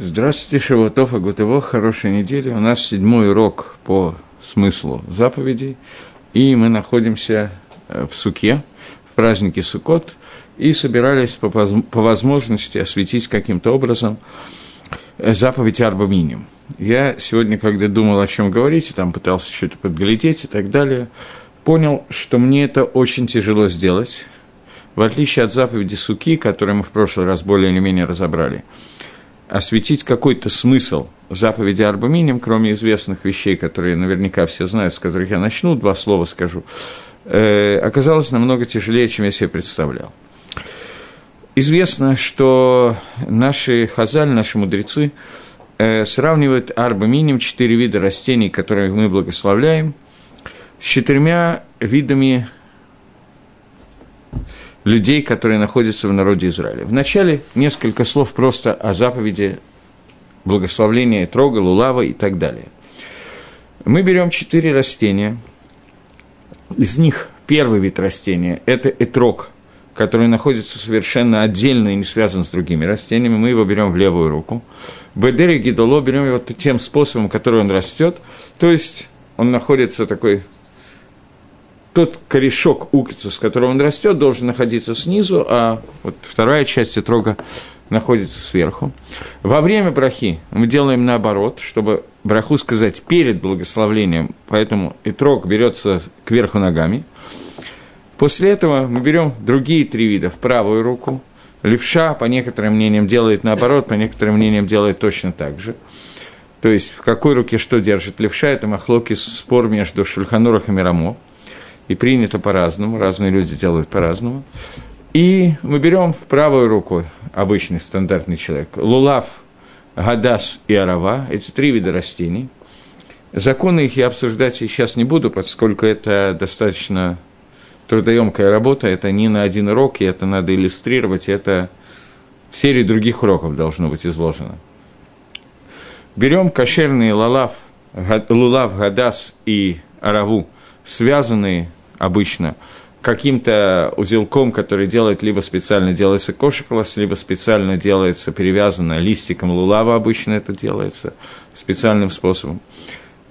Здравствуйте, Шаватов, Агутово, хорошей недели. У нас седьмой урок по смыслу заповедей, и мы находимся э, в Суке, в празднике Сукот, и собирались по, по возможности осветить каким-то образом э, заповедь Арба Миним. Я сегодня, когда думал, о чем говорить, и там пытался что-то подглядеть и так далее, понял, что мне это очень тяжело сделать, в отличие от заповеди Суки, которую мы в прошлый раз более или менее разобрали – осветить какой-то смысл заповеди Арбаминим, кроме известных вещей, которые наверняка все знают, с которых я начну, два слова скажу, э, оказалось намного тяжелее, чем я себе представлял. Известно, что наши хазаль, наши мудрецы э, сравнивают арбаминим, четыре вида растений, которые мы благословляем, с четырьмя видами людей, которые находятся в народе Израиля. Вначале несколько слов просто о заповеди благословления трога, лулава и так далее. Мы берем четыре растения. Из них первый вид растения – это этрог, который находится совершенно отдельно и не связан с другими растениями. Мы его берем в левую руку. Бедери гидоло берем его тем способом, который он растет. То есть он находится такой тот корешок укица, с которого он растет, должен находиться снизу, а вот вторая часть отрога находится сверху. Во время брахи мы делаем наоборот, чтобы браху сказать перед благословлением, поэтому итрог берется кверху ногами. После этого мы берем другие три вида в правую руку. Левша, по некоторым мнениям, делает наоборот, по некоторым мнениям, делает точно так же. То есть, в какой руке что держит левша, это махлоки спор между Шульханурах и Мирамо и принято по-разному, разные люди делают по-разному. И мы берем в правую руку обычный стандартный человек лулав, гадас и арава, эти три вида растений. Законы их я обсуждать сейчас не буду, поскольку это достаточно трудоемкая работа, это не на один урок, и это надо иллюстрировать, это в серии других уроков должно быть изложено. Берем кошерные лалав, лулав, гадас и араву, связанные обычно каким-то узелком, который делает, либо специально делается кошеклас, либо специально делается перевязано листиком лулава, обычно это делается специальным способом.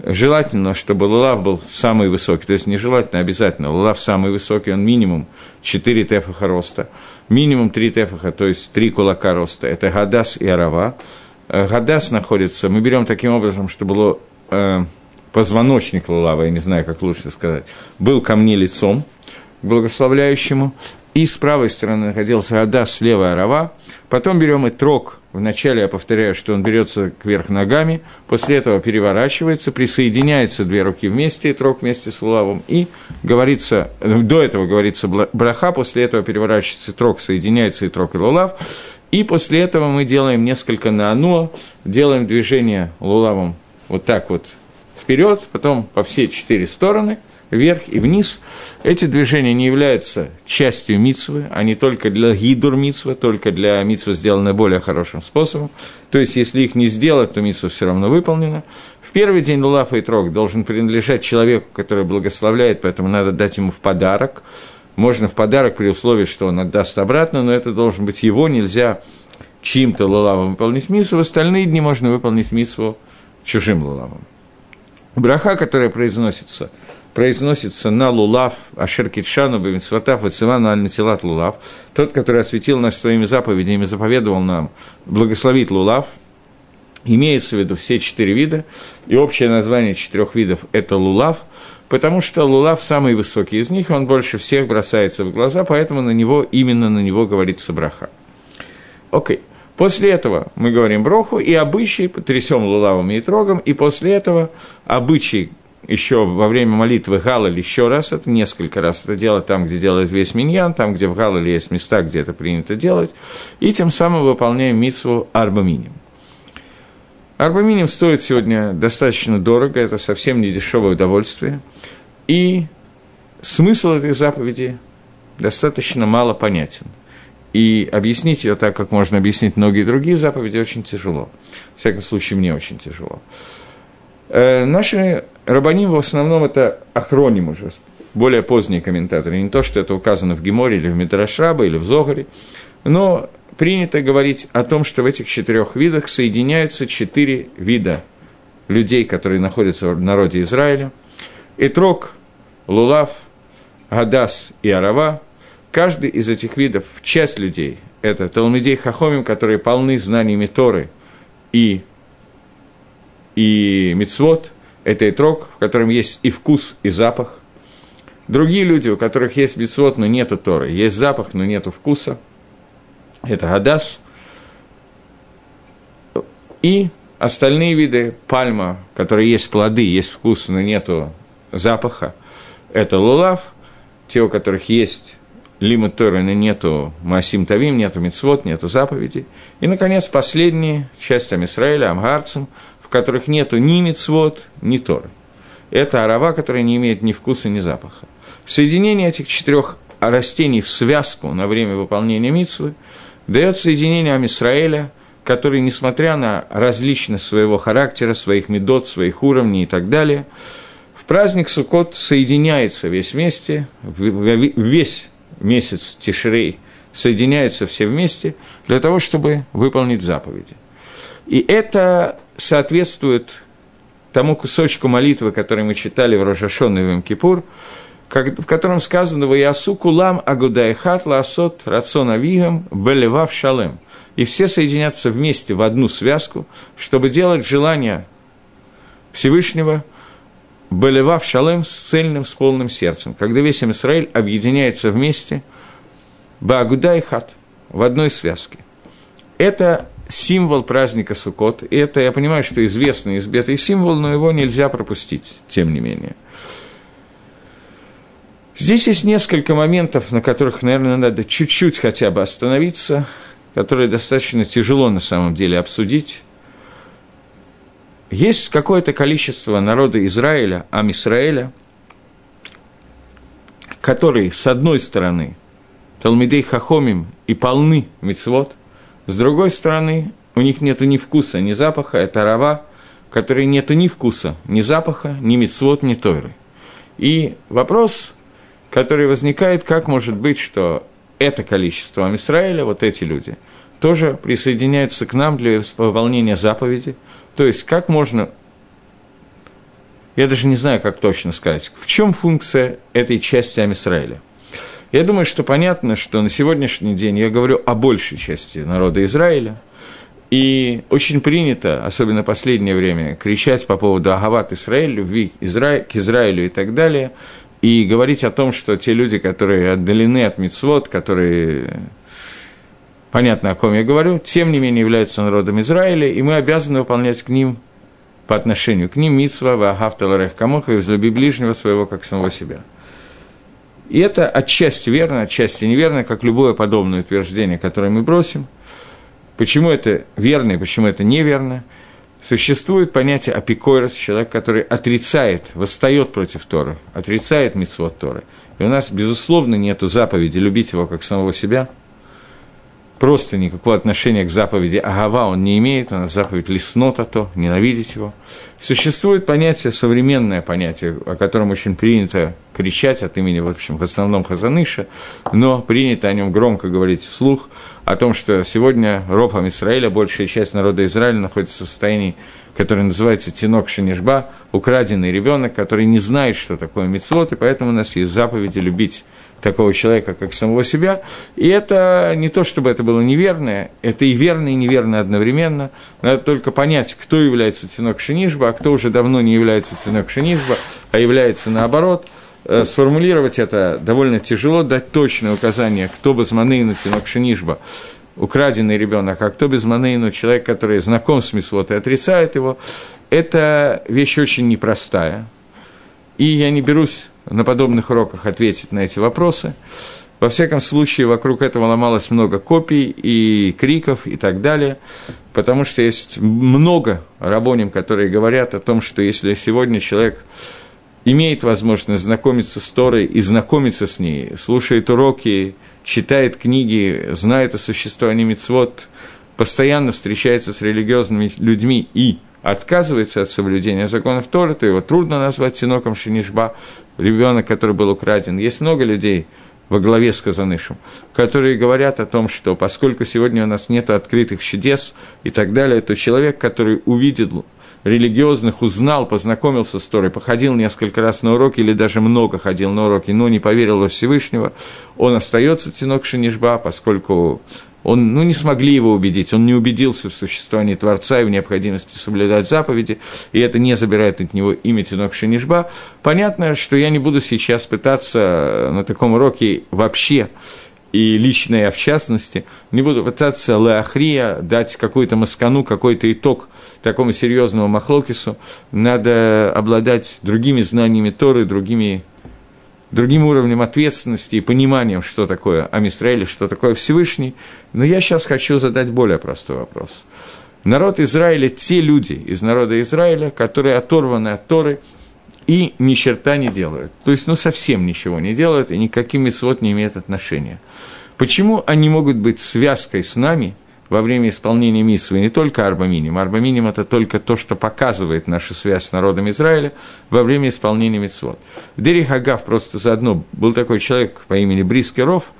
Желательно, чтобы лулав был самый высокий, то есть нежелательно, обязательно. Лулав самый высокий, он минимум 4 тефаха роста, минимум 3 тефаха, то есть 3 кулака роста. Это гадас и арава. Э, гадас находится, мы берем таким образом, чтобы было э, позвоночник лулава, я не знаю, как лучше сказать, был ко мне лицом, благословляющему, и с правой стороны находился Адас, слева Арава. Потом берем и трог. Вначале я повторяю, что он берется кверх ногами, после этого переворачивается, присоединяются две руки вместе, и трог вместе с лулавом, и говорится, до этого говорится браха, после этого переворачивается трог, соединяется и трог и лулав, и после этого мы делаем несколько на оно, делаем движение лулавом вот так вот вперед, потом по все четыре стороны, вверх и вниз. Эти движения не являются частью мицвы, они только для гидур мицвы, только для мицвы сделаны более хорошим способом. То есть, если их не сделать, то мицва все равно выполнена. В первый день Лулафа и Трог должен принадлежать человеку, который благословляет, поэтому надо дать ему в подарок. Можно в подарок при условии, что он отдаст обратно, но это должен быть его, нельзя чьим-то лулавом выполнить мису, в остальные дни можно выполнить мису чужим лулавом. Браха, которая произносится, произносится на лулав, ашер китшану, бемитсватав, вацивану аль натилат лулав, тот, который осветил нас своими заповедями, заповедовал нам благословить лулав, имеется в виду все четыре вида, и общее название четырех видов – это лулав, потому что лулав самый высокий из них, он больше всех бросается в глаза, поэтому на него, именно на него говорится браха. Окей. Okay. После этого мы говорим броху, и обычай потрясем лулавом и трогом, и после этого обычай еще во время молитвы Галаль еще раз, это несколько раз это делать там, где делает весь миньян, там, где в Галале есть места, где это принято делать, и тем самым выполняем митсву арбаминим. Арбаминим стоит сегодня достаточно дорого, это совсем не дешевое удовольствие, и смысл этой заповеди достаточно мало понятен – и объяснить ее так, как можно объяснить многие другие заповеди, очень тяжело. В всяком случае, мне очень тяжело. Э, наши рабаним в основном это охроним уже, более поздние комментаторы. Не то, что это указано в Геморе или в Мидрашраба или в Зогаре, но принято говорить о том, что в этих четырех видах соединяются четыре вида людей, которые находятся в народе Израиля. Итрок, Лулав, Гадас и Арава. Каждый из этих видов, часть людей, это Талмидей Хахомим, которые полны знаниями Торы и, и Мицвод, это Итрок, в котором есть и вкус, и запах – Другие люди, у которых есть бесвод, но нету Торы, есть запах, но нету вкуса, это Гадас. И остальные виды пальма, которые есть плоды, есть вкус, но нету запаха, это лулав, те, у которых есть лима Торы, но нету Масим Тавим, нету Мицвод, нету заповедей. И, наконец, последние, часть Амисраэля, Амгарцем, в которых нету ни Мицвод, ни Торы. Это арава, которая не имеет ни вкуса, ни запаха. Соединение этих четырех растений в связку на время выполнения митцвы дает соединение Амисраэля, который, несмотря на различность своего характера, своих медот, своих уровней и так далее, в праздник Суккот соединяется весь вместе, весь месяц Тишрей соединяются все вместе для того, чтобы выполнить заповеди. И это соответствует тому кусочку молитвы, который мы читали в Рожашон и в Кипур, в котором сказано «Ваясу кулам агудайхат ласот рацион авигам белевав шалем». И все соединятся вместе в одну связку, чтобы делать желание Всевышнего белевав шалем с цельным, с полным сердцем. Когда весь Израиль объединяется вместе баагудайхат в одной связке. Это символ праздника Суккот, и это, я понимаю, что известный избитый символ, но его нельзя пропустить, тем не менее – Здесь есть несколько моментов, на которых, наверное, надо чуть-чуть хотя бы остановиться, которые достаточно тяжело на самом деле обсудить. Есть какое-то количество народа Израиля, Амисраэля, которые, с одной стороны, Талмидей Хахомим и полны мицвод, с другой стороны, у них нет ни вкуса, ни запаха, это рава, которой нет ни вкуса, ни запаха, ни мицвод, ни тойры. И вопрос, который возникает, как может быть, что это количество Амисраэля, вот эти люди, тоже присоединяются к нам для выполнения заповеди. То есть, как можно... Я даже не знаю, как точно сказать. В чем функция этой части Амисраэля? Я думаю, что понятно, что на сегодняшний день я говорю о большей части народа Израиля, и очень принято, особенно в последнее время, кричать по поводу Агават Израиль, любви к Израилю и так далее, и говорить о том, что те люди, которые отдалены от мицвод, которые понятно, о ком я говорю, тем не менее являются народом Израиля, и мы обязаны выполнять к ним по отношению к ним митсва, вахавталарех камоха, и взлюби ближнего своего, как самого себя. И это отчасти верно, отчасти неверно, как любое подобное утверждение, которое мы бросим. Почему это верно и почему это неверно – Существует понятие апикойрос, человек, который отрицает, восстает против Торы, отрицает митцвот Торы. И у нас, безусловно, нет заповеди любить его как самого себя – просто никакого отношения к заповеди Агава он не имеет, у нас заповедь леснота то, ненавидеть его. Существует понятие, современное понятие, о котором очень принято кричать от имени, в общем, в основном Хазаныша, но принято о нем громко говорить вслух, о том, что сегодня ропом Израиля, большая часть народа Израиля находится в состоянии, которое называется Тинок Шенежба, украденный ребенок, который не знает, что такое мецвод, и поэтому у нас есть заповеди любить такого человека, как самого себя. И это не то, чтобы это было неверное, это и верно, и неверно одновременно. Надо только понять, кто является тинок Шинишба, а кто уже давно не является тинок Шинишба, а является наоборот. Э, сформулировать это довольно тяжело, дать точное указание, кто без манейну тинок Шинишба, украденный ребенок, а кто без манейну человек, который знаком с Мисвот и отрицает его, это вещь очень непростая. И я не берусь на подобных уроках ответить на эти вопросы. Во всяком случае, вокруг этого ломалось много копий и криков и так далее, потому что есть много рабоним, которые говорят о том, что если сегодня человек имеет возможность знакомиться с Торой и знакомиться с ней, слушает уроки, читает книги, знает о существовании мицвод, постоянно встречается с религиозными людьми и отказывается от соблюдения законов Торы, то его трудно назвать синоком Шинишба, ребенок, который был украден. Есть много людей, во главе с Казанышем, которые говорят о том, что поскольку сегодня у нас нет открытых чудес и так далее, то человек, который увидел религиозных, узнал, познакомился с Торой, походил несколько раз на уроки или даже много ходил на уроки, но не поверил во Всевышнего, он остается тинок Шинишба, поскольку он, ну, не смогли его убедить, он не убедился в существовании Творца и в необходимости соблюдать заповеди, и это не забирает от него имя Тинок Шинишба. Понятно, что я не буду сейчас пытаться на таком уроке вообще и лично я в частности, не буду пытаться леахрия дать какую-то маскану, какой-то итог такому серьезному махлокису. Надо обладать другими знаниями Торы, другими другим уровнем ответственности и пониманием, что такое Амисраэль, что такое Всевышний. Но я сейчас хочу задать более простой вопрос. Народ Израиля – те люди из народа Израиля, которые оторваны от Торы и ни черта не делают. То есть, ну, совсем ничего не делают и никаким мисвод не имеют отношения. Почему они могут быть связкой с нами – во время исполнения миссии не только арбаминим. Арбаминим – это только то, что показывает нашу связь с народом Израиля во время исполнения митцвот. В Дери Хагав просто заодно был такой человек по имени Брискеров,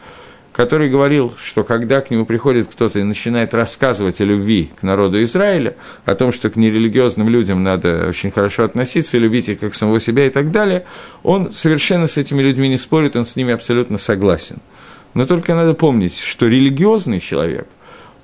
который говорил, что когда к нему приходит кто-то и начинает рассказывать о любви к народу Израиля, о том, что к нерелигиозным людям надо очень хорошо относиться, любить их как самого себя и так далее, он совершенно с этими людьми не спорит, он с ними абсолютно согласен. Но только надо помнить, что религиозный человек,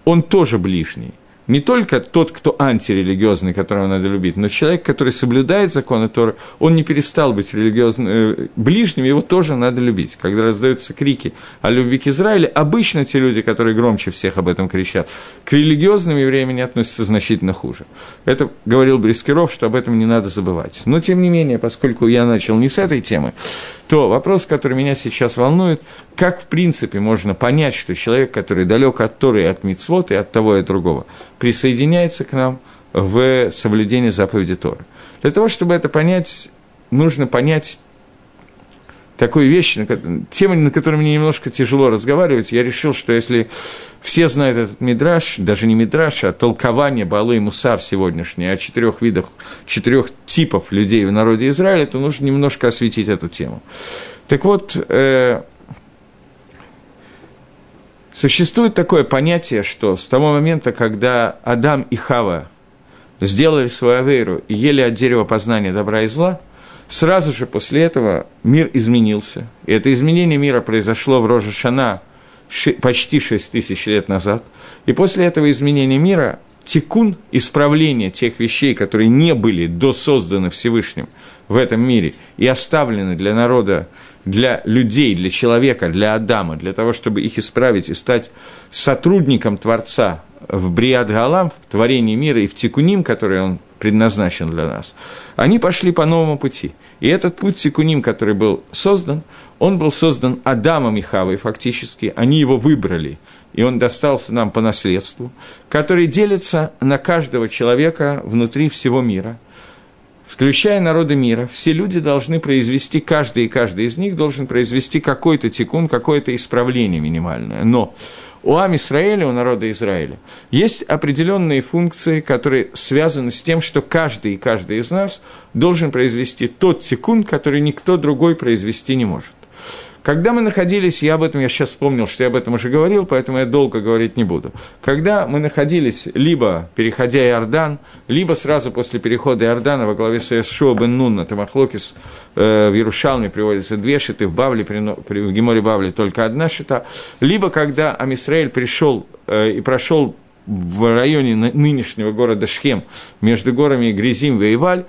он тоже ближний. Не только тот, кто антирелигиозный, которого надо любить, но человек, который соблюдает законы Торы, он не перестал быть религиозным, э, ближним, его тоже надо любить. Когда раздаются крики о любви к Израилю, обычно те люди, которые громче всех об этом кричат, к религиозным евреям не относятся значительно хуже. Это говорил Брискиров, что об этом не надо забывать. Но, тем не менее, поскольку я начал не с этой темы, то вопрос, который меня сейчас волнует, как в принципе можно понять, что человек, который далек от Торы и от Мицвод и от того и от другого, присоединяется к нам в соблюдении заповеди Торы. Для того, чтобы это понять, нужно понять такую вещь, тема, на которой мне немножко тяжело разговаривать, я решил, что если все знают этот мидраж, даже не мидраж, а толкование Балы и Мусар сегодняшнее о четырех видах, четырех типов людей в народе Израиля, то нужно немножко осветить эту тему. Так вот, э, существует такое понятие, что с того момента, когда Адам и Хава сделали свою аверу и ели от дерева познания добра и зла – Сразу же после этого мир изменился. И это изменение мира произошло в Рожешана почти 6 тысяч лет назад. И после этого изменения мира тикун, исправление тех вещей, которые не были досозданы Всевышним в этом мире и оставлены для народа, для людей, для человека, для Адама, для того, чтобы их исправить и стать сотрудником Творца в Бриад Галам, в творении мира и в Тикуним, который он предназначен для нас, они пошли по новому пути. И этот путь Тикуним, который был создан, он был создан Адамом и Хавой фактически, они его выбрали, и он достался нам по наследству, который делится на каждого человека внутри всего мира – включая народы мира, все люди должны произвести, каждый и каждый из них должен произвести какой-то тикун, какое-то исправление минимальное. Но у Ам Исраэля, у народа Израиля, есть определенные функции, которые связаны с тем, что каждый и каждый из нас должен произвести тот секунд, который никто другой произвести не может. Когда мы находились, я об этом, я сейчас вспомнил, что я об этом уже говорил, поэтому я долго говорить не буду. Когда мы находились, либо переходя Иордан, либо сразу после перехода Иордана во главе с Ешуа бен Нунна, Тамахлокис э, в Иерушалме приводятся две шиты, в Бавле, при, в Геморе Бавле только одна шита, либо когда Амисраэль пришел э, и прошел в районе нынешнего города Шхем между горами Гризим и Иваль,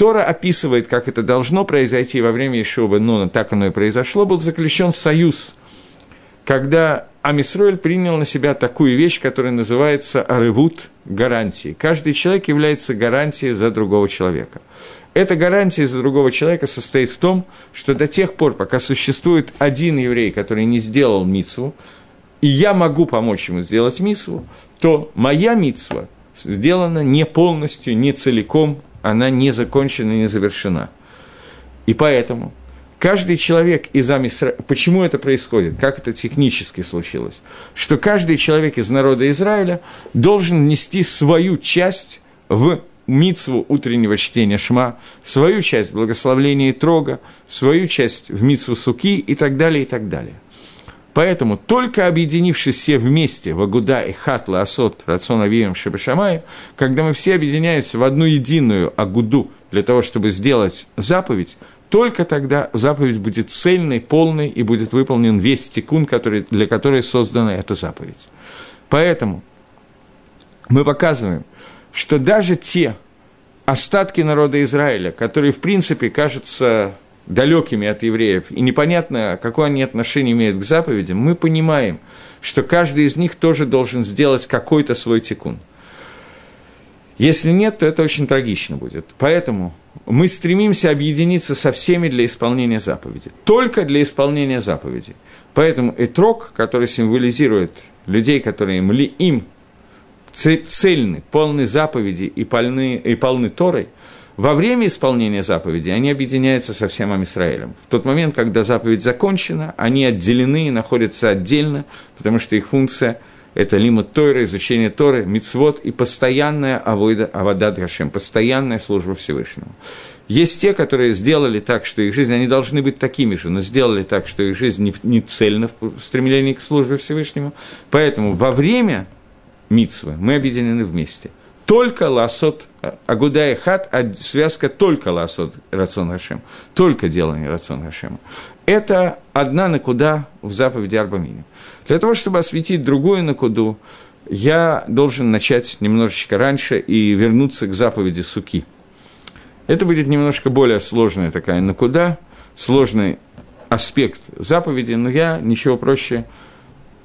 Тора описывает, как это должно произойти во время Ишуба Нуна, так оно и произошло, был заключен союз, когда Амисроэль принял на себя такую вещь, которая называется арывут гарантии. Каждый человек является гарантией за другого человека. Эта гарантия за другого человека состоит в том, что до тех пор, пока существует один еврей, который не сделал мицву, и я могу помочь ему сделать мицву, то моя мицва сделана не полностью, не целиком, она не закончена, не завершена. И поэтому каждый человек из Амисра... Почему это происходит? Как это технически случилось? Что каждый человек из народа Израиля должен нести свою часть в мицву утреннего чтения Шма, свою часть благословления и трога, свою часть в мицву суки и так далее, и так далее. Поэтому только объединившись все вместе, Агуда и Хатла, Асот, Рацион Авием, Шабашамай, когда мы все объединяемся в одну единую Агуду для того, чтобы сделать заповедь, только тогда заповедь будет цельной, полной и будет выполнен весь тикун, который, для которой создана эта заповедь. Поэтому мы показываем, что даже те остатки народа Израиля, которые, в принципе, кажутся далекими от евреев, и непонятно, какое они отношение имеют к заповедям, мы понимаем, что каждый из них тоже должен сделать какой-то свой тикун. Если нет, то это очень трагично будет. Поэтому мы стремимся объединиться со всеми для исполнения заповеди. Только для исполнения заповеди. Поэтому этрок, который символизирует людей, которые им цельны, полны заповеди и полны, и полны Торой, во время исполнения заповеди они объединяются со всем Амисраэлем. В тот момент, когда заповедь закончена, они отделены и находятся отдельно, потому что их функция – это лимут Тойра, изучение Торы, мицвод и постоянная авойда, авада Гашем, постоянная служба Всевышнему. Есть те, которые сделали так, что их жизнь, они должны быть такими же, но сделали так, что их жизнь не, не цельна в стремлении к службе Всевышнему. Поэтому во время мицвы мы объединены вместе. Только ласот, агуда и хат, а связка только ласот рацион Хашем, только делание рацион Хашема. Это одна накуда в заповеди Арбамине. Для того, чтобы осветить другую накуду, я должен начать немножечко раньше и вернуться к заповеди Суки. Это будет немножко более сложная такая накуда, сложный аспект заповеди, но я ничего проще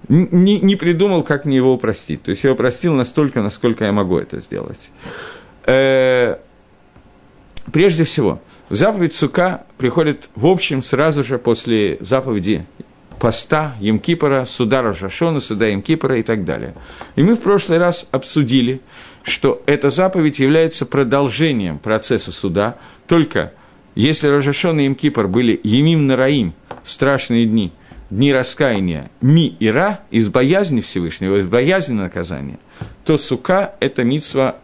не, не придумал, как мне его упростить. То есть я упростил настолько, насколько я могу это сделать. Э, прежде всего, заповедь Сука приходит в общем сразу же после заповеди поста Емкипора, суда Рожашона, суда Емкипора и так далее. И мы в прошлый раз обсудили, что эта заповедь является продолжением процесса суда, только если Рожашон и Емкипор были Емим Нараим, страшные дни – дни раскаяния ми и ра, из боязни Всевышнего, из боязни наказания, то сука – это митсва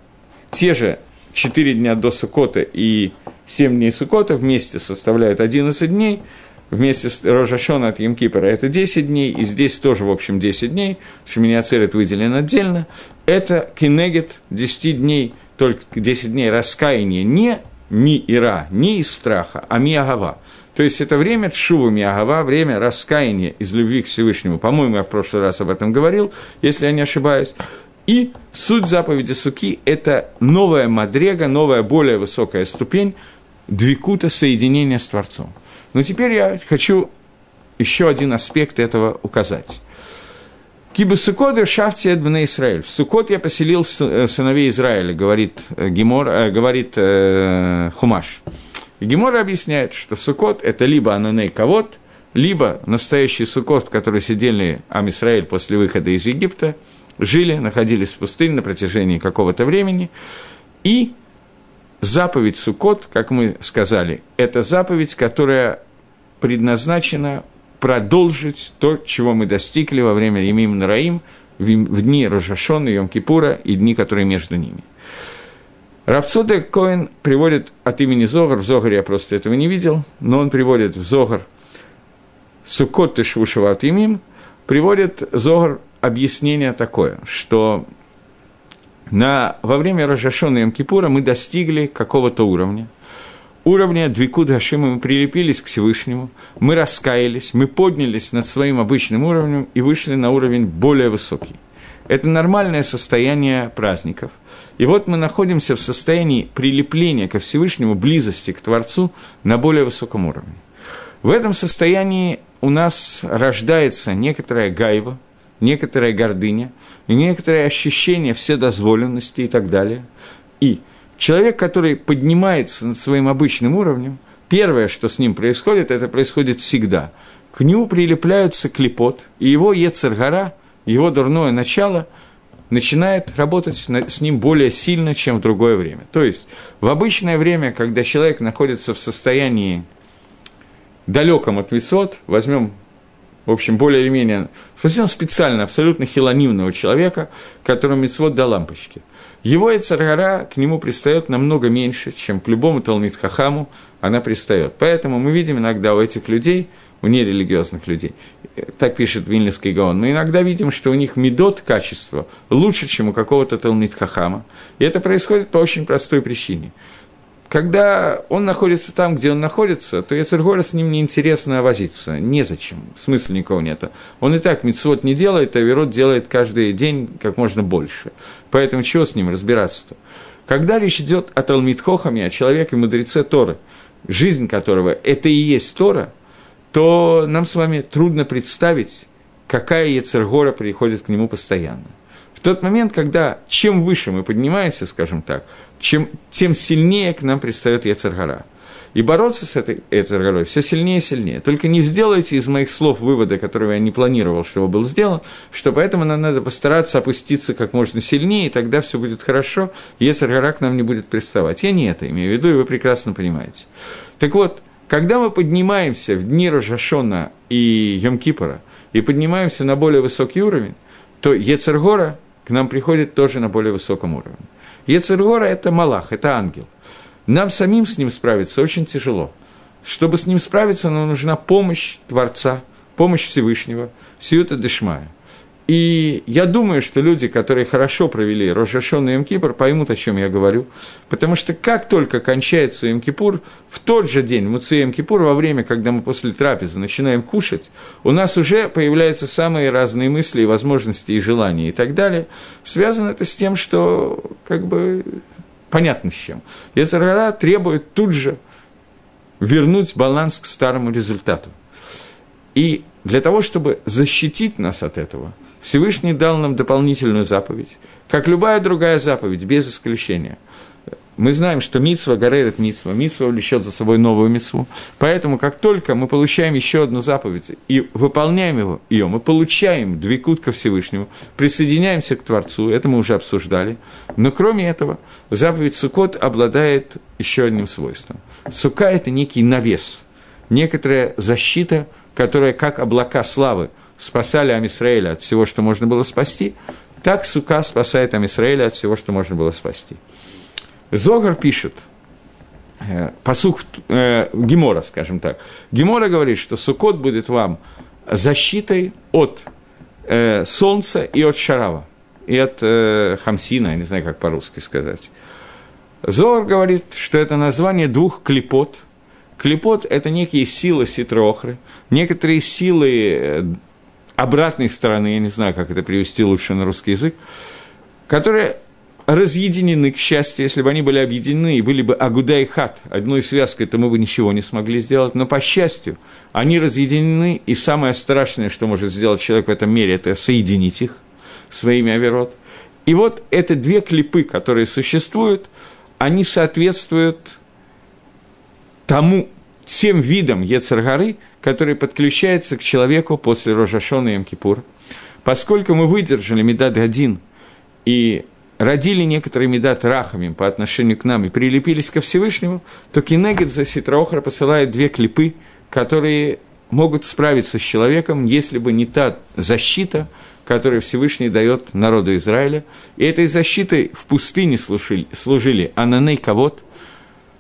те же четыре дня до Сукота и семь дней Сукота вместе составляют 11 дней, вместе с Рожашона от Емкипера это 10 дней, и здесь тоже, в общем, 10 дней, Шеминиацерет выделен отдельно. Это кинегет 10 дней, только 10 дней раскаяния не ми и ра, не из страха, а ми агава. То есть это время Тшува Миагава, время раскаяния из любви к Всевышнему. По-моему, я в прошлый раз об этом говорил, если я не ошибаюсь. И суть заповеди Суки – это новая мадрега, новая, более высокая ступень двикута соединения с Творцом. Но теперь я хочу еще один аспект этого указать. Киба Сукода шафти Эдбна Израиль. В Сукот я поселил э, сыновей Израиля, говорит, э, Гемор, э, говорит э, Хумаш. И Гемора объясняет, что Сукот – это либо Ананей Кавод, либо настоящий Сукот, в который сидели Амисраэль после выхода из Египта, жили, находились в пустыне на протяжении какого-то времени, и заповедь Сукот, как мы сказали, это заповедь, которая предназначена продолжить то, чего мы достигли во время Емим Нараим, в дни Рожашона, Йом-Кипура и дни, которые между ними. Рапсода Коин приводит от имени Зогар, в Зогаре я просто этого не видел, но он приводит в Зогар Сукот и Швушеват имим, приводит Зогар объяснение такое, что на, во время Рожашона и Кипура мы достигли какого-то уровня. Уровня Двикуд Гашима мы прилепились к Всевышнему, мы раскаялись, мы поднялись над своим обычным уровнем и вышли на уровень более высокий. Это нормальное состояние праздников. И вот мы находимся в состоянии прилепления ко Всевышнему, близости к Творцу на более высоком уровне. В этом состоянии у нас рождается некоторая гайва, некоторая гордыня, некоторое ощущение вседозволенности и так далее. И человек, который поднимается над своим обычным уровнем, первое, что с ним происходит, это происходит всегда. К нему прилепляются клепот, и его Ецергара, его дурное начало – начинает работать с ним более сильно, чем в другое время. То есть в обычное время, когда человек находится в состоянии далеком от высот, возьмем в общем, более или менее, совсем специально, абсолютно хилонимного человека, которому мецвод до лампочки. Его Эцаргара к нему пристает намного меньше, чем к любому Талмит Хахаму она пристает. Поэтому мы видим иногда у этих людей, у нерелигиозных людей, так пишет Вильнинский Гаон, мы иногда видим, что у них медот качество лучше, чем у какого-то Талмит Хахама. И это происходит по очень простой причине – когда он находится там, где он находится, то Ецергора с ним неинтересно возиться. Незачем. Смысла никого нет. Он и так мицвод не делает, а Верот делает каждый день как можно больше. Поэтому чего с ним разбираться-то? Когда речь идет о Талмитхохаме, о человеке мудреце Торы, жизнь которого это и есть Тора, то нам с вами трудно представить, какая Ецергора приходит к нему постоянно. В тот момент, когда чем выше мы поднимаемся, скажем так, чем, тем сильнее к нам предстает Яцергара. И бороться с этой Яцергарой все сильнее и сильнее. Только не сделайте из моих слов вывода, которые я не планировал, чтобы был сделан, что поэтому нам надо постараться опуститься как можно сильнее, и тогда все будет хорошо, и Яцергара к нам не будет приставать. Я не это имею в виду, и вы прекрасно понимаете. Так вот, когда мы поднимаемся в дни Рожашона и Йом-Кипора, и поднимаемся на более высокий уровень, то Ецергора к нам приходит тоже на более высоком уровне. Ецергора – это Малах, это ангел. Нам самим с ним справиться очень тяжело. Чтобы с ним справиться, нам нужна помощь Творца, помощь Всевышнего, Сиюта Дешмая – и я думаю, что люди, которые хорошо провели Рожашон и Емкипур, поймут, о чем я говорю. Потому что как только кончается Емкипур, в тот же день, Муци Емкипур, во время, когда мы после трапезы начинаем кушать, у нас уже появляются самые разные мысли и возможности, и желания, и так далее. Связано это с тем, что как бы понятно с чем. Ецарара требует тут же вернуть баланс к старому результату. И для того, чтобы защитить нас от этого – Всевышний дал нам дополнительную заповедь, как любая другая заповедь, без исключения. Мы знаем, что митсва горерит митсва, митсва влечет за собой новую митсву. Поэтому, как только мы получаем еще одну заповедь и выполняем его, ее, мы получаем двикут ко Всевышнему, присоединяемся к Творцу, это мы уже обсуждали. Но кроме этого, заповедь Сукот обладает еще одним свойством. Сука – это некий навес, некоторая защита, которая, как облака славы – спасали Амисраэля от всего, что можно было спасти, так Сука спасает Амисраэля от всего, что можно было спасти. Зогар пишет, э, посух э, Гемора, скажем так. Гемора говорит, что Сукот будет вам защитой от э, солнца и от шарава, и от э, хамсина, я не знаю, как по-русски сказать. Зор говорит, что это название двух клепот. Клепот – это некие силы ситрохры, некоторые силы э, обратной стороны, я не знаю, как это привести лучше на русский язык, которые разъединены, к счастью, если бы они были объединены и были бы Агуда и Хат, одной связкой, то мы бы ничего не смогли сделать, но, по счастью, они разъединены, и самое страшное, что может сделать человек в этом мире, это соединить их своими оверот. И вот эти две клипы, которые существуют, они соответствуют тому, тем видам Ецаргары, который подключается к человеку после Рожашона и Мкипур. Поскольку мы выдержали Медад один и родили некоторые Медад Рахами по отношению к нам и прилепились ко Всевышнему, то Кинегет за Ситраохра посылает две клипы, которые могут справиться с человеком, если бы не та защита, которую Всевышний дает народу Израиля. И этой защитой в пустыне служили, служили Ананей Кавод –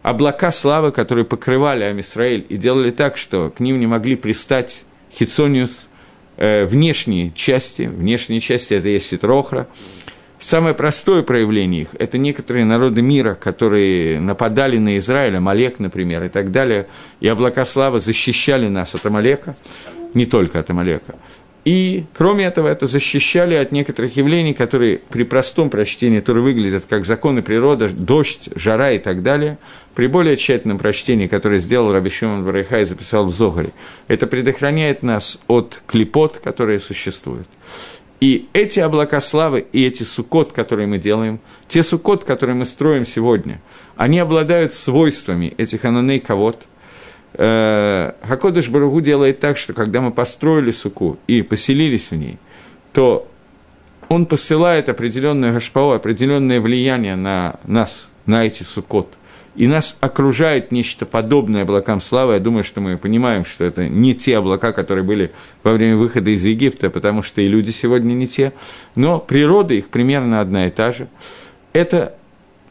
облака славы, которые покрывали Амисраэль и делали так, что к ним не могли пристать Хитсониус, э, внешние части, внешние части это есть Ситрохра. Самое простое проявление их – это некоторые народы мира, которые нападали на Израиль, Амалек, например, и так далее, и облака славы защищали нас от Амалека, не только от Амалека. И, кроме этого, это защищали от некоторых явлений, которые при простом прочтении которые выглядят как законы природы, дождь, жара и так далее, при более тщательном прочтении, которое сделал Раби Шимон Барайха и записал в Зогаре, это предохраняет нас от клепот, которые существуют. И эти облака славы и эти сукот, которые мы делаем, те сукот, которые мы строим сегодня, они обладают свойствами этих ананей ковод – Хакодыш Барагу делает так, что когда мы построили суку и поселились в ней, то он посылает определенное гашпао, определенное влияние на нас, на эти сукот. и нас окружает нечто подобное облакам славы. Я думаю, что мы понимаем, что это не те облака, которые были во время выхода из Египта, потому что и люди сегодня не те, но природа их примерно одна и та же. Это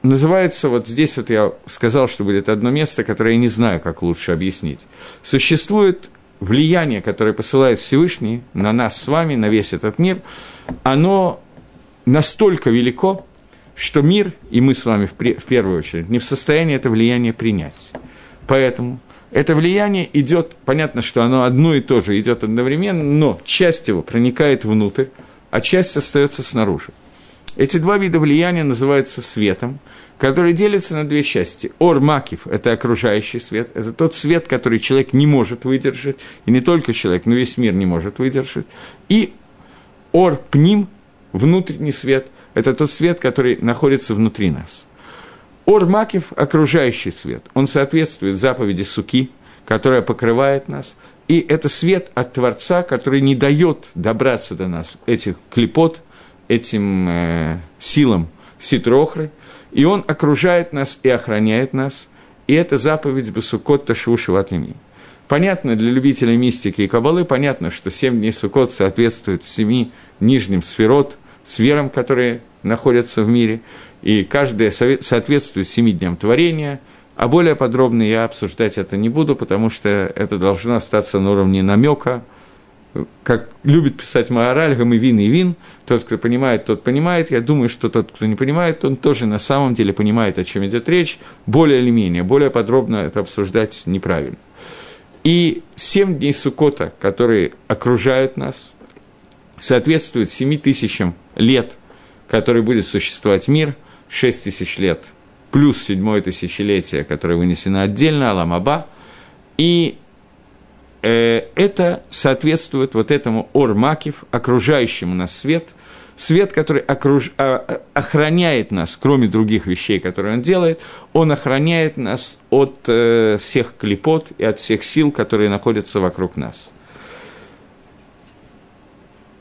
называется, вот здесь вот я сказал, что будет одно место, которое я не знаю, как лучше объяснить. Существует влияние, которое посылает Всевышний на нас с вами, на весь этот мир, оно настолько велико, что мир, и мы с вами в, первую очередь, не в состоянии это влияние принять. Поэтому это влияние идет, понятно, что оно одно и то же идет одновременно, но часть его проникает внутрь, а часть остается снаружи. Эти два вида влияния называются светом, который делится на две части. Ор макив – это окружающий свет, это тот свет, который человек не может выдержать, и не только человек, но весь мир не может выдержать. И ор пним – внутренний свет – это тот свет, который находится внутри нас. Ор Макив – окружающий свет. Он соответствует заповеди Суки, которая покрывает нас. И это свет от Творца, который не дает добраться до нас этих клепот, этим э, силам Ситрохры. И он окружает нас и охраняет нас. И это заповедь Басукот Ташу Шиватами. Понятно для любителей мистики и кабалы, понятно, что семь дней Сукот соответствует семи нижним сферот – сферам, которые находятся в мире, и каждая соответствует семи дням творения, а более подробно я обсуждать это не буду, потому что это должно остаться на уровне намека, как любит писать Маораль, Гамывин и Вин, тот, кто понимает, тот понимает. Я думаю, что тот, кто не понимает, он тоже на самом деле понимает, о чем идет речь, более или менее, более подробно это обсуждать неправильно. И семь дней Сукота, которые окружают нас, соответствуют семи тысячам лет, который будет существовать мир, 6 тысяч лет, плюс седьмое тысячелетие, которое вынесено отдельно, Аламаба, и это соответствует вот этому Ормакив, окружающему нас свет, свет, который окруж... А, охраняет нас, кроме других вещей, которые он делает, он охраняет нас от э, всех клепот и от всех сил, которые находятся вокруг нас.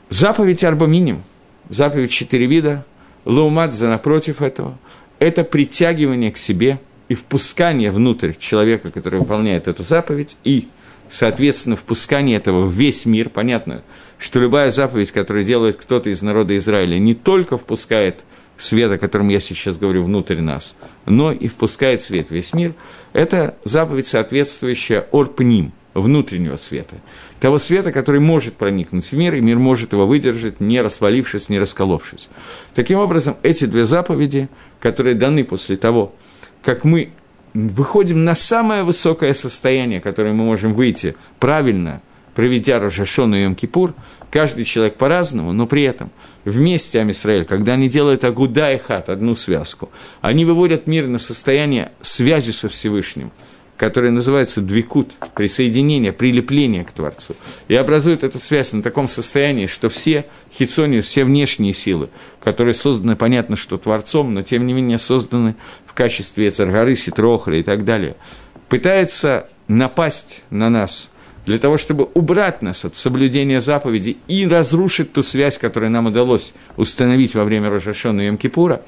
Заповедь Арбаминим – заповедь четыре вида, лаумадза напротив этого, это притягивание к себе и впускание внутрь человека, который выполняет эту заповедь, и, соответственно, впускание этого в весь мир. Понятно, что любая заповедь, которую делает кто-то из народа Израиля, не только впускает свет, о котором я сейчас говорю, внутрь нас, но и впускает свет в весь мир, это заповедь, соответствующая орпним – внутреннего света, того света, который может проникнуть в мир, и мир может его выдержать, не распалившись, не расколовшись. Таким образом, эти две заповеди, которые даны после того, как мы выходим на самое высокое состояние, которое мы можем выйти правильно, проведя Рожашон и Йом-Кипур, каждый человек по-разному, но при этом вместе Амисраэль, когда они делают Агуда и Хат, одну связку, они выводят мир на состояние связи со Всевышним – которое называется двикут, присоединение, прилепление к Творцу, и образует эту связь на таком состоянии, что все хитсониус, все внешние силы, которые созданы, понятно, что Творцом, но тем не менее созданы в качестве Царгары, Ситрохра и так далее, пытаются напасть на нас для того, чтобы убрать нас от соблюдения заповедей и разрушить ту связь, которую нам удалось установить во время Рожашона и Йом-Кипура,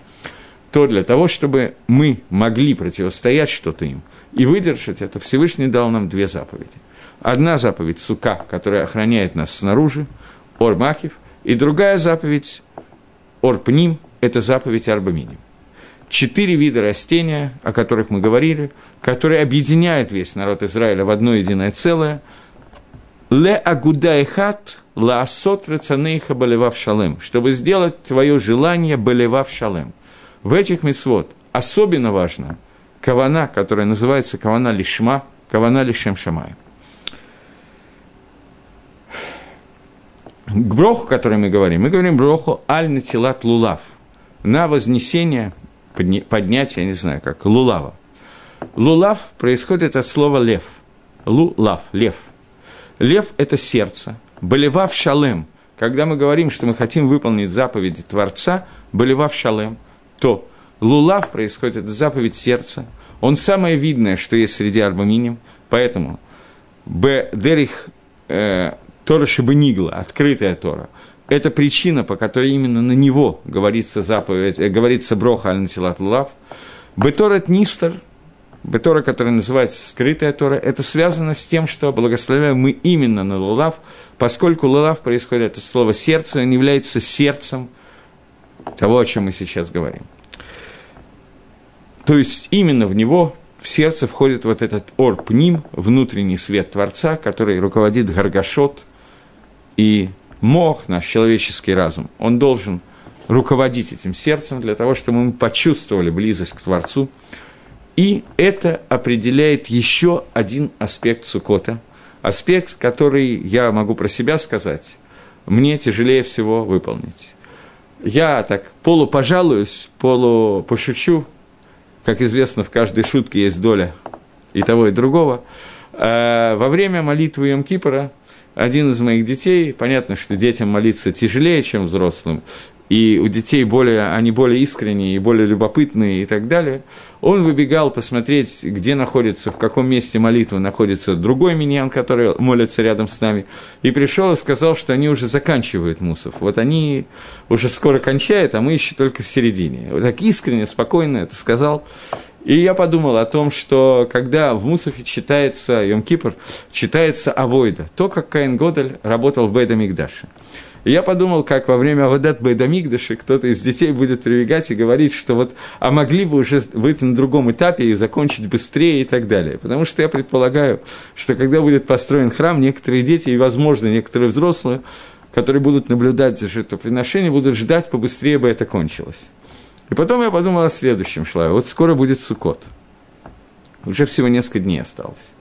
то для того, чтобы мы могли противостоять что-то им – и выдержать это, Всевышний дал нам две заповеди. Одна заповедь – сука, которая охраняет нас снаружи, Ор-Макив, и другая заповедь – Ор-Пним, это заповедь Арбаминим. Четыре вида растения, о которых мы говорили, которые объединяют весь народ Израиля в одно единое целое – Ле агудайхат ла асот рацанейха балевав шалем, чтобы сделать твое желание балевав шалем. В этих мисвод особенно важно – кавана, которая называется кавана лишма, кавана лишем шамай. К броху, о котором мы говорим, мы говорим броху аль натилат лулав, на вознесение, поднятие, я не знаю как, лулава. Лулав происходит от слова лев. Лулав, лев. Лев – это сердце. Болевав шалем. Когда мы говорим, что мы хотим выполнить заповеди Творца, болевав шалем, то Лулав происходит заповедь сердца. Он самое видное, что есть среди арбаминим, поэтому Б. Дерих э, Тора Шабанигла, открытая Тора, это причина, по которой именно на него говорится заповедь, э, говорится броха аль насилат лулав. Беторет нистер, Тора, которая называется скрытая Тора, это связано с тем, что благословляем мы именно на Лулав, поскольку Лулав происходит, это слово сердце, он является сердцем того, о чем мы сейчас говорим. То есть именно в него, в сердце входит вот этот орпним, внутренний свет Творца, который руководит Гаргашот и мох, наш человеческий разум. Он должен руководить этим сердцем для того, чтобы мы почувствовали близость к Творцу. И это определяет еще один аспект Сукота, аспект, который я могу про себя сказать, мне тяжелее всего выполнить. Я так полупожалуюсь, полупошучу, как известно, в каждой шутке есть доля и того, и другого. А во время молитвы Йом-Кипра один из моих детей, понятно, что детям молиться тяжелее, чем взрослым, и у детей более, они более искренние и более любопытные и так далее, он выбегал посмотреть, где находится, в каком месте молитвы находится другой миньян, который молится рядом с нами, и пришел и сказал, что они уже заканчивают мусов. Вот они уже скоро кончают, а мы еще только в середине. Вот так искренне, спокойно это сказал. И я подумал о том, что когда в Мусуфе читается Йом Кипр, читается Авойда, то, как Каин Годель работал в Бейдамикдаше. И я подумал, как во время Авадат Байдамигдаши кто-то из детей будет прибегать и говорить, что вот, а могли бы уже выйти на другом этапе и закончить быстрее и так далее. Потому что я предполагаю, что когда будет построен храм, некоторые дети и, возможно, некоторые взрослые, которые будут наблюдать за жертвоприношением, будут ждать, побыстрее бы это кончилось. И потом я подумал о следующем шлаве. Вот скоро будет Сукот. Уже всего несколько дней осталось.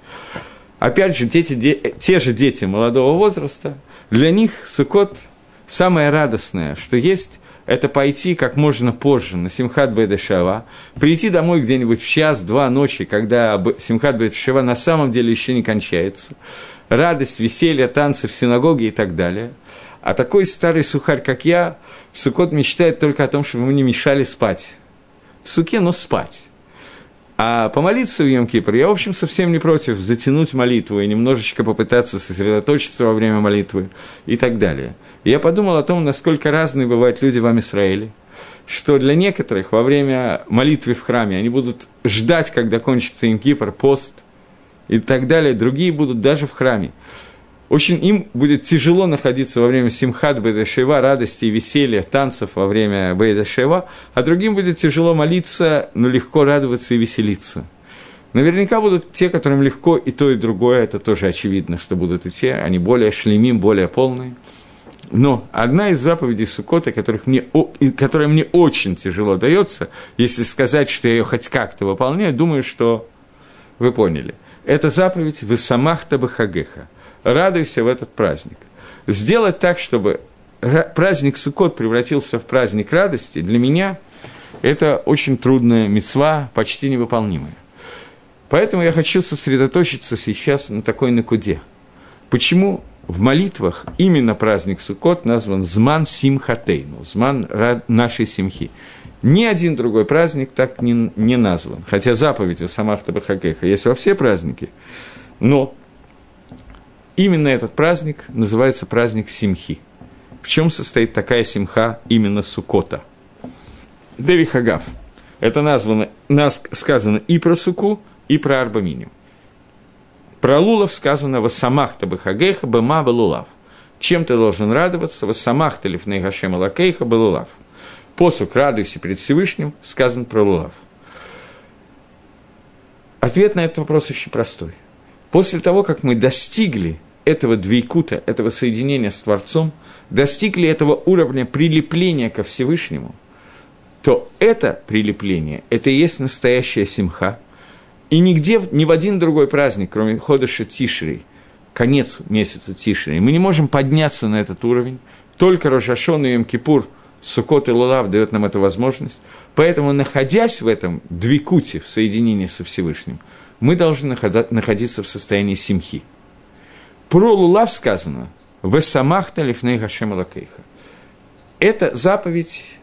Опять же, дети, де, те же дети молодого возраста, для них Сукот самое радостное, что есть, это пойти как можно позже на Симхат Бейдашева, прийти домой где-нибудь в час-два ночи, когда Симхат Бейдашева на самом деле еще не кончается, радость, веселье, танцы в синагоге и так далее. А такой старый сухарь, как я, в Сукот мечтает только о том, чтобы ему не мешали спать. В суке, но спать. А помолиться в йом -Кипр, я, в общем, совсем не против затянуть молитву и немножечко попытаться сосредоточиться во время молитвы и так далее. И я подумал о том, насколько разные бывают люди в Амисраиле, что для некоторых во время молитвы в храме они будут ждать, когда кончится -Кипр, пост и так далее, другие будут даже в храме очень им будет тяжело находиться во время симхат Бейдашева, радости и веселья, танцев во время Бейдашева, а другим будет тяжело молиться, но легко радоваться и веселиться. Наверняка будут те, которым легко и то, и другое, это тоже очевидно, что будут и те, они более шлемим, более полные. Но одна из заповедей Сукота, которых мне, которая мне очень тяжело дается, если сказать, что я ее хоть как-то выполняю, думаю, что вы поняли. Это заповедь «Высамахта Бахагеха» радуйся в этот праздник. Сделать так, чтобы праздник Суккот превратился в праздник радости, для меня это очень трудная мецва, почти невыполнимая. Поэтому я хочу сосредоточиться сейчас на такой накуде. Почему в молитвах именно праздник Суккот назван Зман Симхатейну, Зман нашей Симхи. Ни один другой праздник так не, не назван. Хотя заповедь у Самахта Бахагеха есть во все праздники, но Именно этот праздник называется праздник Симхи. В чем состоит такая симха именно Сукота? Деви Хагав. Это названо, нас сказано и про Суку, и про Арбаминим. Про Лулов сказано «Васамахта бахагеха бема балулав». Чем ты должен радоваться? «Васамахта лифней гашем алакейха балулав». Посук «Радуйся перед Всевышним» сказан про Лулав. Ответ на этот вопрос очень простой – После того, как мы достигли этого двейкута, этого соединения с Творцом, достигли этого уровня прилепления ко Всевышнему, то это прилепление, это и есть настоящая симха. И нигде, ни в один другой праздник, кроме Ходыша Тишрей, конец месяца Тишрей, мы не можем подняться на этот уровень. Только Рожашон и Йом-Кипур, Сукот и Лулав дает нам эту возможность. Поэтому, находясь в этом двикуте, в соединении со Всевышним – мы должны находиться в состоянии симхи. Про лулав сказано «Весамахта лифней Гашем Лакейха». Эта заповедь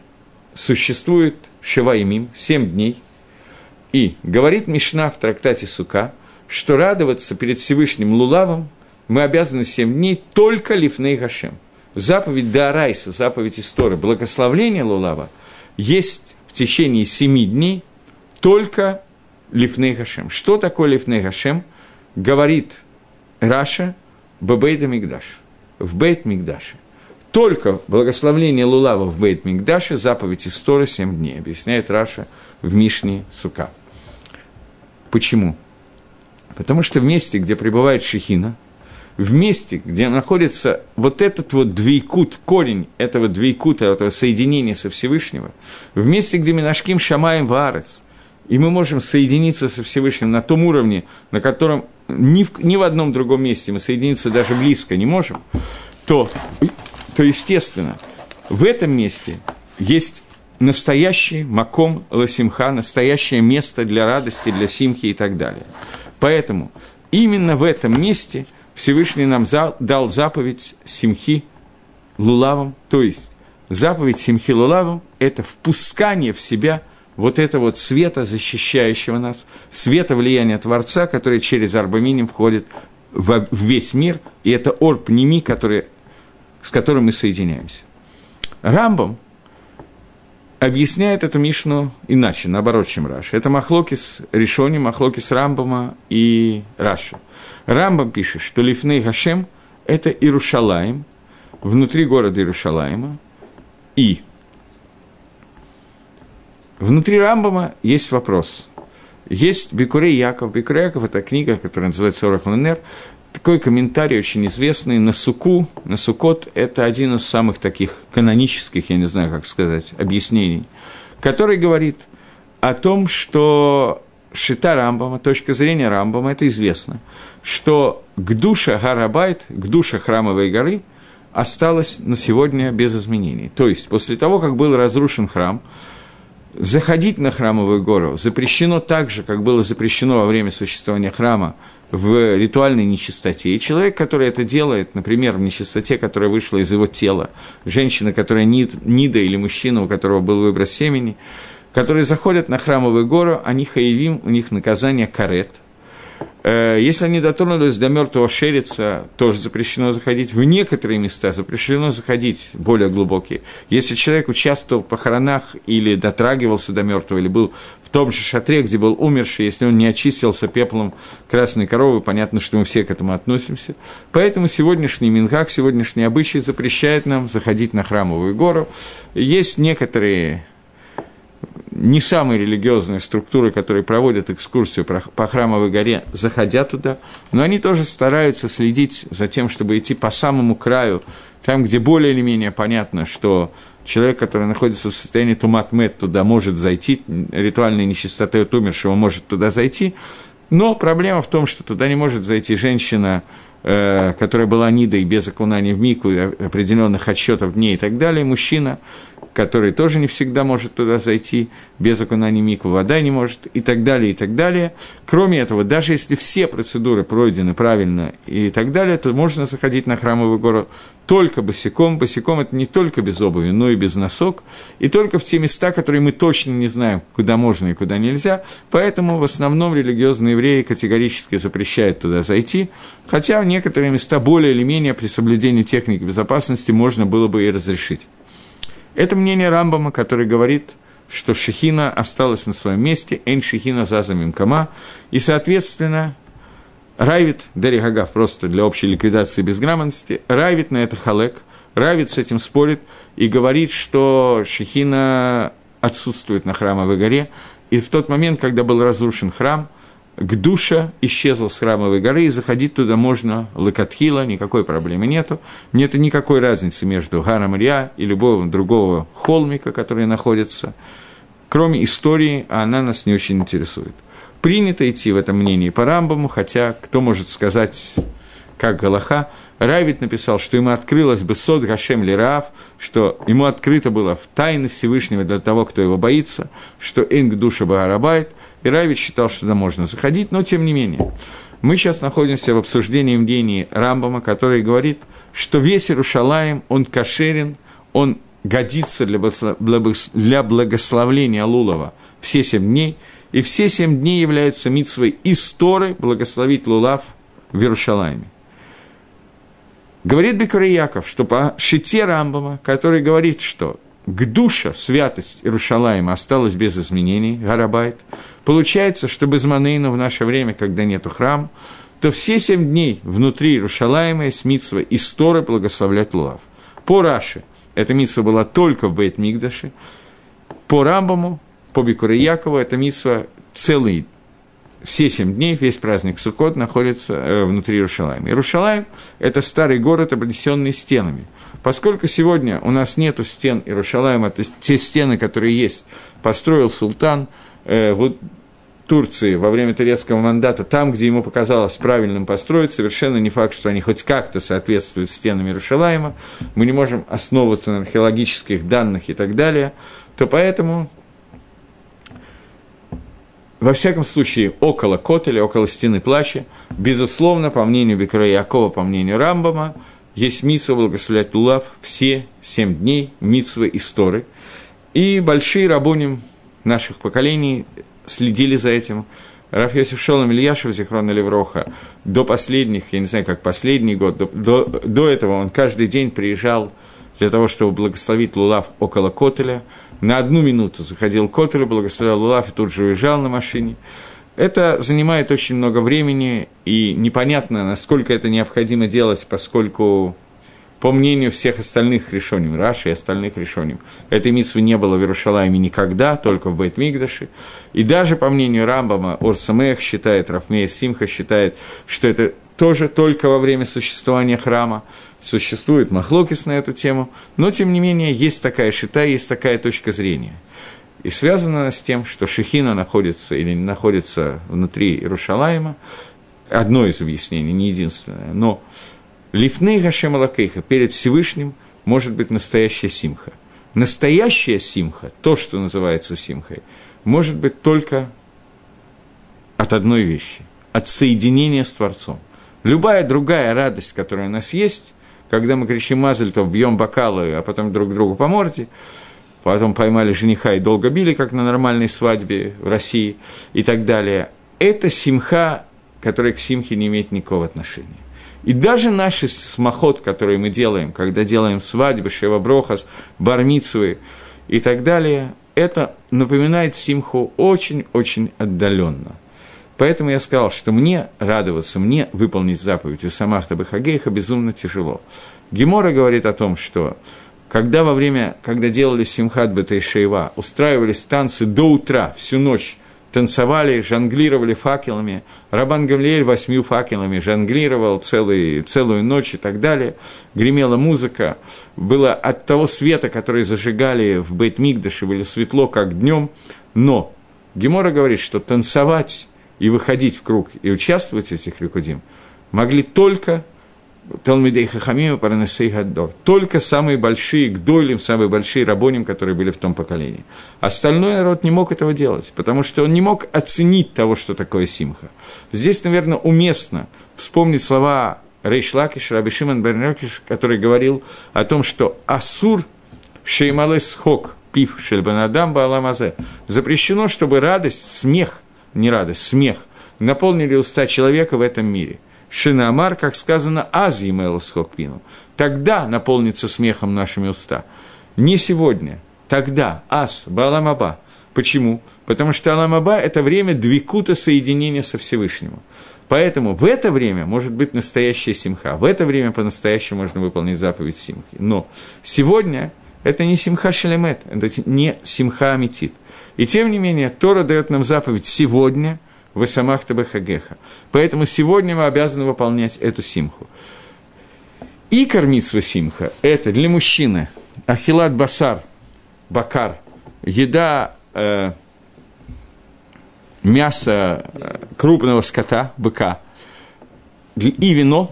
существует Шиваимим, семь дней, и говорит Мишна в трактате Сука, что радоваться перед Всевышним Лулавом мы обязаны семь дней только Лифней Гашем. Заповедь Даарайса, заповедь Истории, благословление Лулава есть в течение семи дней только Лифней Гашем. Что такое Лифней Гашем? Говорит Раша Бабейта Мигдаш. В Бейт Мигдаше. Только благословление Лулава в Бейт Мигдаше, заповедь Истора 7 дней, объясняет Раша в Мишне Сука. Почему? Потому что в месте, где пребывает Шехина, в месте, где находится вот этот вот двейкут, корень этого двейкута, этого соединения со Всевышнего, в месте, где мы нашким шамаем варец, и мы можем соединиться со Всевышним на том уровне, на котором ни в, ни в одном другом месте мы соединиться даже близко не можем, то, то естественно, в этом месте есть настоящий маком ласимха, настоящее место для радости, для симхи и так далее. Поэтому именно в этом месте Всевышний нам дал заповедь симхи лулавом, то есть заповедь симхи лулавом – это впускание в себя вот этого вот света, защищающего нас, света влияния Творца, который через ארבע מינים входит в весь мир, и это אור פנימי, который, с которым мы соединяемся. Рамбам – объясняет эту Мишну иначе, наоборот, чем Раши. Это מחלוקת ראשונים, מחלוקת Рамбама и Раши. Рамбам пишет, что לפני השם – это Иерушалаем, внутри города Иерушалаема, и внутри Рамбама есть вопрос. Есть Бекурей Яков. Бекурей Яков – это книга, которая называется «Орах Ленер», такой комментарий очень известный на Суку, на Сукот, это один из самых таких канонических, я не знаю, как сказать, объяснений, который говорит о том, что Шита Рамбама, точка зрения Рамбама, это известно, что к душе Гарабайт, к душе Храмовой горы осталась на сегодня без изменений. То есть, после того, как был разрушен храм, заходить на храмовую гору запрещено так же, как было запрещено во время существования храма в ритуальной нечистоте. И человек, который это делает, например, в нечистоте, которая вышла из его тела, женщина, которая нид, нида или мужчина, у которого был выброс семени, которые заходят на храмовую гору, они хаевим, у них наказание карет – если они дотронулись до мертвого шерица, тоже запрещено заходить. В некоторые места запрещено заходить более глубокие. Если человек участвовал в похоронах или дотрагивался до мертвого, или был в том же шатре, где был умерший, если он не очистился пеплом красной коровы, понятно, что мы все к этому относимся. Поэтому сегодняшний Минхак, сегодняшний обычай запрещает нам заходить на храмовую гору. Есть некоторые не самые религиозные структуры, которые проводят экскурсию по Храмовой горе, заходя туда, но они тоже стараются следить за тем, чтобы идти по самому краю, там, где более или менее понятно, что человек, который находится в состоянии тумат-мет, туда может зайти, ритуальной нечистоты от умершего может туда зайти, но проблема в том, что туда не может зайти женщина, которая была нидой без окунания в мику, определенных отсчетов дней и так далее, мужчина, который тоже не всегда может туда зайти, без окунания миквы вода не может, и так далее, и так далее. Кроме этого, даже если все процедуры пройдены правильно и так далее, то можно заходить на храмовую гору только босиком. Босиком – это не только без обуви, но и без носок, и только в те места, которые мы точно не знаем, куда можно и куда нельзя. Поэтому в основном религиозные евреи категорически запрещают туда зайти, хотя некоторые места более или менее при соблюдении техники безопасности можно было бы и разрешить. Это мнение Рамбама, который говорит, что Шехина осталась на своем месте, Эйн Шехина зазамим кама, и, соответственно, Райвит, Дерри Гагав, просто для общей ликвидации безграмотности, Райвит на это халек, Райвит с этим спорит и говорит, что Шехина отсутствует на храмовой горе, и в тот момент, когда был разрушен храм – к душе исчезла с храмовой горы, и заходить туда можно лакатхила, никакой проблемы нету. Нету никакой разницы между Гаром Илья и любого другого холмика, который находится. Кроме истории, она нас не очень интересует. Принято идти в этом мнении по Рамбаму, хотя кто может сказать как Галаха, Равит написал, что ему открылось бы сод Гашем Лираав, что ему открыто было в тайны Всевышнего для того, кто его боится, что Инг душа Баарабайт, и Равит считал, что туда можно заходить, но тем не менее. Мы сейчас находимся в обсуждении мнений Рамбама, который говорит, что весь Иерушалаем, он кошерен, он годится для благословления Лулова все семь дней, и все семь дней являются митсвой истории благословить Лулав в Иерушалайме. Говорит Бекури Яков, что по шите Рамбама, который говорит, что к душа, святость Иерушалаема осталась без изменений, Гарабайт. Получается, что без Манейна в наше время, когда нету храма, то все семь дней внутри Иерушалаема есть митсва и сторы благословлять Лулав. По Раши эта митсва была только в Бейт Мигдаше, по Рамбаму, по Бикуре Якову эта митсва целый все семь дней, весь праздник Суккот находится э, внутри Иерушалайма. Иерушалайм – это старый город, обнесенный стенами. Поскольку сегодня у нас нет стен Иерушалайма, это те стены, которые есть, построил султан э, в Турции во время турецкого мандата, там, где ему показалось правильным построить, совершенно не факт, что они хоть как-то соответствуют стенам Иерушалайма, мы не можем основываться на археологических данных и так далее, то поэтому во всяком случае, около Котеля, около стены плача, безусловно, по мнению Бекра Якова, по мнению Рамбама, есть митсва благословлять Лулав все семь дней, митсвы и сторы. И большие рабоним наших поколений следили за этим. Раф Йосиф Шолом Ильяшев, Зихрона Левроха, до последних, я не знаю, как последний год, до, до, до этого он каждый день приезжал для того, чтобы благословить Лулав около Котеля – на одну минуту заходил к Котелю, благословлял Лулав и тут же уезжал на машине. Это занимает очень много времени, и непонятно, насколько это необходимо делать, поскольку, по мнению всех остальных решений, Раши и остальных решений, этой митсвы не было в Иерушалайме никогда, только в Бейт-Мигдаше. И даже по мнению Рамбама, Орсамех считает, Рафмея Симха считает, что это тоже только во время существования храма. Существует махлокис на эту тему, но, тем не менее, есть такая шита, есть такая точка зрения. И связано она с тем, что Шехина находится или не находится внутри Иерушалаема, одно из объяснений, не единственное, но Лифны Гашем Алакейха перед Всевышним может быть настоящая симха. Настоящая симха, то, что называется симхой, может быть только от одной вещи, от соединения с Творцом. Любая другая радость, которая у нас есть, когда мы кричим Мазельтов, бьем бокалы, а потом друг другу по морде, потом поймали жениха и долго били, как на нормальной свадьбе в России и так далее, это симха, которая к симхе не имеет никакого отношения. И даже наши смоход, которые мы делаем, когда делаем свадьбы, шеваброхас, бармицвы и так далее, это напоминает симху очень-очень отдаленно – Поэтому я сказал, что мне радоваться, мне выполнить заповедь у Самахта Бахагейха безумно тяжело. Гемора говорит о том, что когда во время, когда делали Симхат Бетайшеева, устраивались танцы до утра, всю ночь, танцевали, жонглировали факелами, Рабан Гамлиэль восьмью факелами жонглировал целый, целую ночь и так далее, гремела музыка, было от того света, который зажигали в Бейт-Мигдаше, было светло, как днем, но Гемора говорит, что танцевать и выходить в круг и участвовать в этих рикудим, могли только Талмидей Хахамима Паранесей Гаддор. Только самые большие гдойлим, самые большие рабоним, которые были в том поколении. Остальной народ не мог этого делать, потому что он не мог оценить того, что такое שמחה. Здесь, наверное, уместно вспомнить слова Рейш Лакиш, Раби Шимон бен Лакиш, который говорил о том, что אסור שימלא שחוק פיו של בן אדם בעולם הזה, запрещено, чтобы радость, смех – не радость, смех, наполнили уста человека в этом мире. שנאמר, как сказано, אז ימלא שחוק פינו. Тогда наполнится смехом нашими уста. Не сегодня, тогда, аз, баламаба. Почему? Потому что аламаба – это время двикута соединения со Всевышним. Поэтому в это время может быть настоящая симха. В это время по-настоящему можно выполнить заповедь симхи. Но сегодня это не симха шелемет, это не симха амитит – и тем не менее, Тора дает нам заповедь сегодня в Исамах Табахагеха. Поэтому сегодня мы обязаны выполнять эту симху. И кормиться симха – это для мужчины ахилат басар, бакар, еда, э, мясо э, крупного скота, быка, и вино.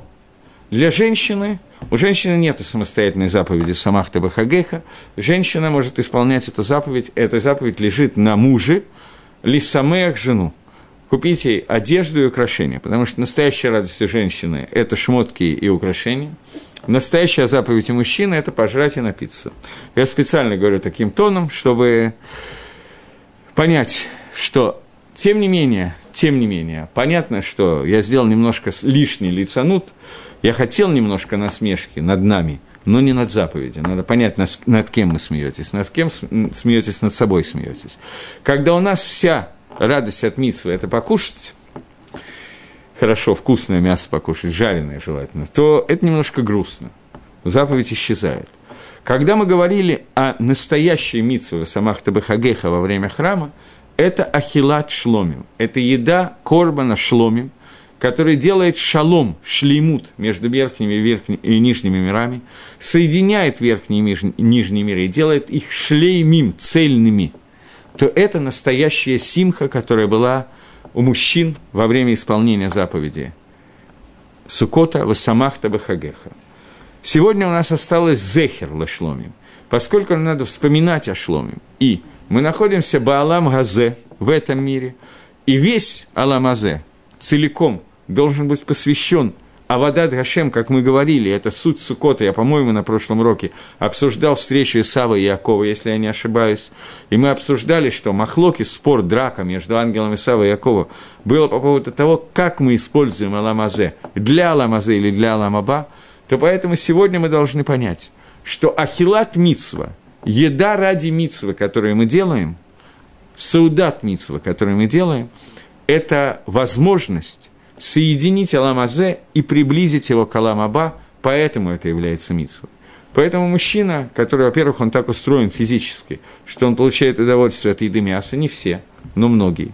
Для женщины у женщины нет самостоятельной заповеди Самахта Бахагеха. Женщина может исполнять эту заповедь. Эта заповедь лежит на муже, лисамеях жену. Купить ей одежду и украшения, потому что настоящая радость у женщины – это шмотки и украшения. Настоящая заповедь у мужчины – это пожрать и напиться. Я специально говорю таким тоном, чтобы понять, что, тем не менее, тем не менее, понятно, что я сделал немножко лишний лицанут, я хотел немножко насмешки над нами, но не над заповедью. Надо понять, над кем мы смеетесь. Над кем смеетесь, над собой смеетесь. Когда у нас вся радость от митсвы – это покушать, хорошо, вкусное мясо покушать, жареное желательно, то это немножко грустно. Заповедь исчезает. Когда мы говорили о настоящей митсве самах Табахагеха во время храма, это ахилат шломим, это еда корбана шломим, который делает шалом, шлеймут между верхними и, верхними и нижними мирами, соединяет верхние и нижние миры и делает их шлеймим, цельными, то это настоящая симха, которая была у мужчин во время исполнения заповеди Сукота Васамахта Бахагеха. Сегодня у нас осталось зехер лашломим, поскольку надо вспоминать о шломим. И мы находимся Баалам Газе в этом мире, и весь Алам Азе целиком должен быть посвящен Авадат Гашем, как мы говорили, это суть Сукота, я, по-моему, на прошлом уроке обсуждал встречу Исава и Якова, если я не ошибаюсь, и мы обсуждали, что махлоки, спор, драка между ангелом Исава и Якова было по поводу того, как мы используем Аламазе, для Аламазе или для Аламаба, то поэтому сегодня мы должны понять, что Ахилат Мицва, еда ради Мицвы, которую мы делаем, Саудат Мицва, которую мы делаем, это возможность соединить Аламазе и приблизить его к Аламаба, поэтому это является митсвой. Поэтому мужчина, который, во-первых, он так устроен физически, что он получает удовольствие от еды мяса, не все, но многие.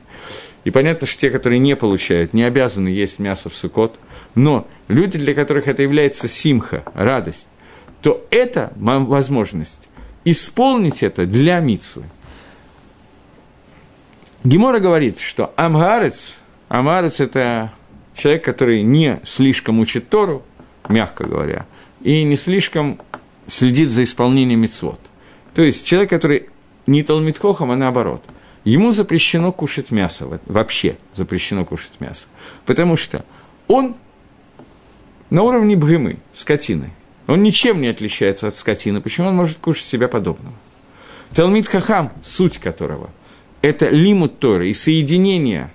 И понятно, что те, которые не получают, не обязаны есть мясо в сукот, но люди, для которых это является симха, радость, то это возможность исполнить это для митсвы. Гемора говорит, что Амгарец, Амгарец – это человек, который не слишком учит Тору, мягко говоря, и не слишком следит за исполнением мицвод. То есть человек, который не Талмитхохом, а наоборот. Ему запрещено кушать мясо, вообще запрещено кушать мясо. Потому что он на уровне бгымы, скотины. Он ничем не отличается от скотины. Почему он может кушать себя подобного? Талмит Хахам, суть которого – это лимут Торы и соединение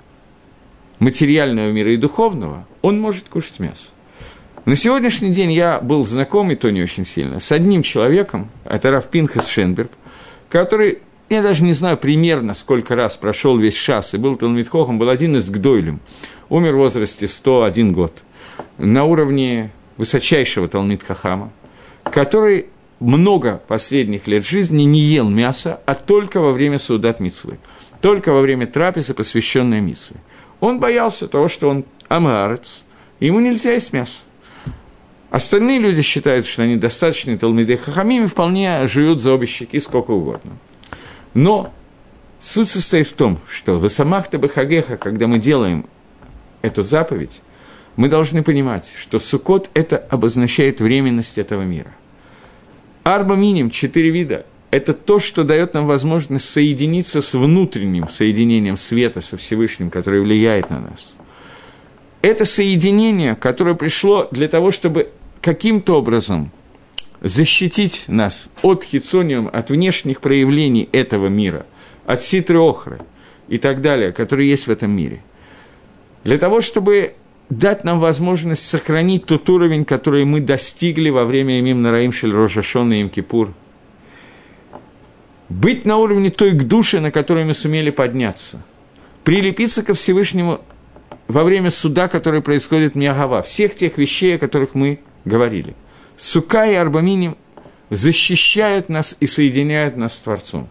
материального мира и духовного, он может кушать мясо. На сегодняшний день я был знаком, и то не очень сильно, с одним человеком, это Раф Пинхас Шенберг, который, я даже не знаю примерно, сколько раз прошел весь шас, и был Талмитхохом, был один из Гдойлем, умер в возрасте 101 год, на уровне высочайшего Талмит Хахама, который много последних лет жизни не ел мясо, а только во время Саудат Мицвы, только во время трапезы, посвященной Мицвы. Он боялся того, что он амарец, ему нельзя есть мясо. Остальные люди считают, что они достаточно Талмиды Хахамим и вполне живут за обе щеки сколько угодно. Но суть состоит в том, что в Исамахта Бахагеха, когда мы делаем эту заповедь, мы должны понимать, что Сукот – это обозначает временность этого мира. Арба миним, четыре вида – это то, что дает нам возможность соединиться с внутренним соединением света со Всевышним, которое влияет на нас. Это соединение, которое пришло для того, чтобы каким-то образом защитить нас от хитсониум, от внешних проявлений этого мира, от ситры охры и так далее, которые есть в этом мире. Для того, чтобы дать нам возможность сохранить тот уровень, который мы достигли во время Имим Нараим Шель Рожашон и Им Кипур – быть на уровне той к душе, на которой мы сумели подняться, прилепиться ко Всевышнему во время суда, который происходит в Миагава, всех тех вещей, о которых мы говорили. Сука и Арбаминим защищают нас и соединяют нас с Творцом.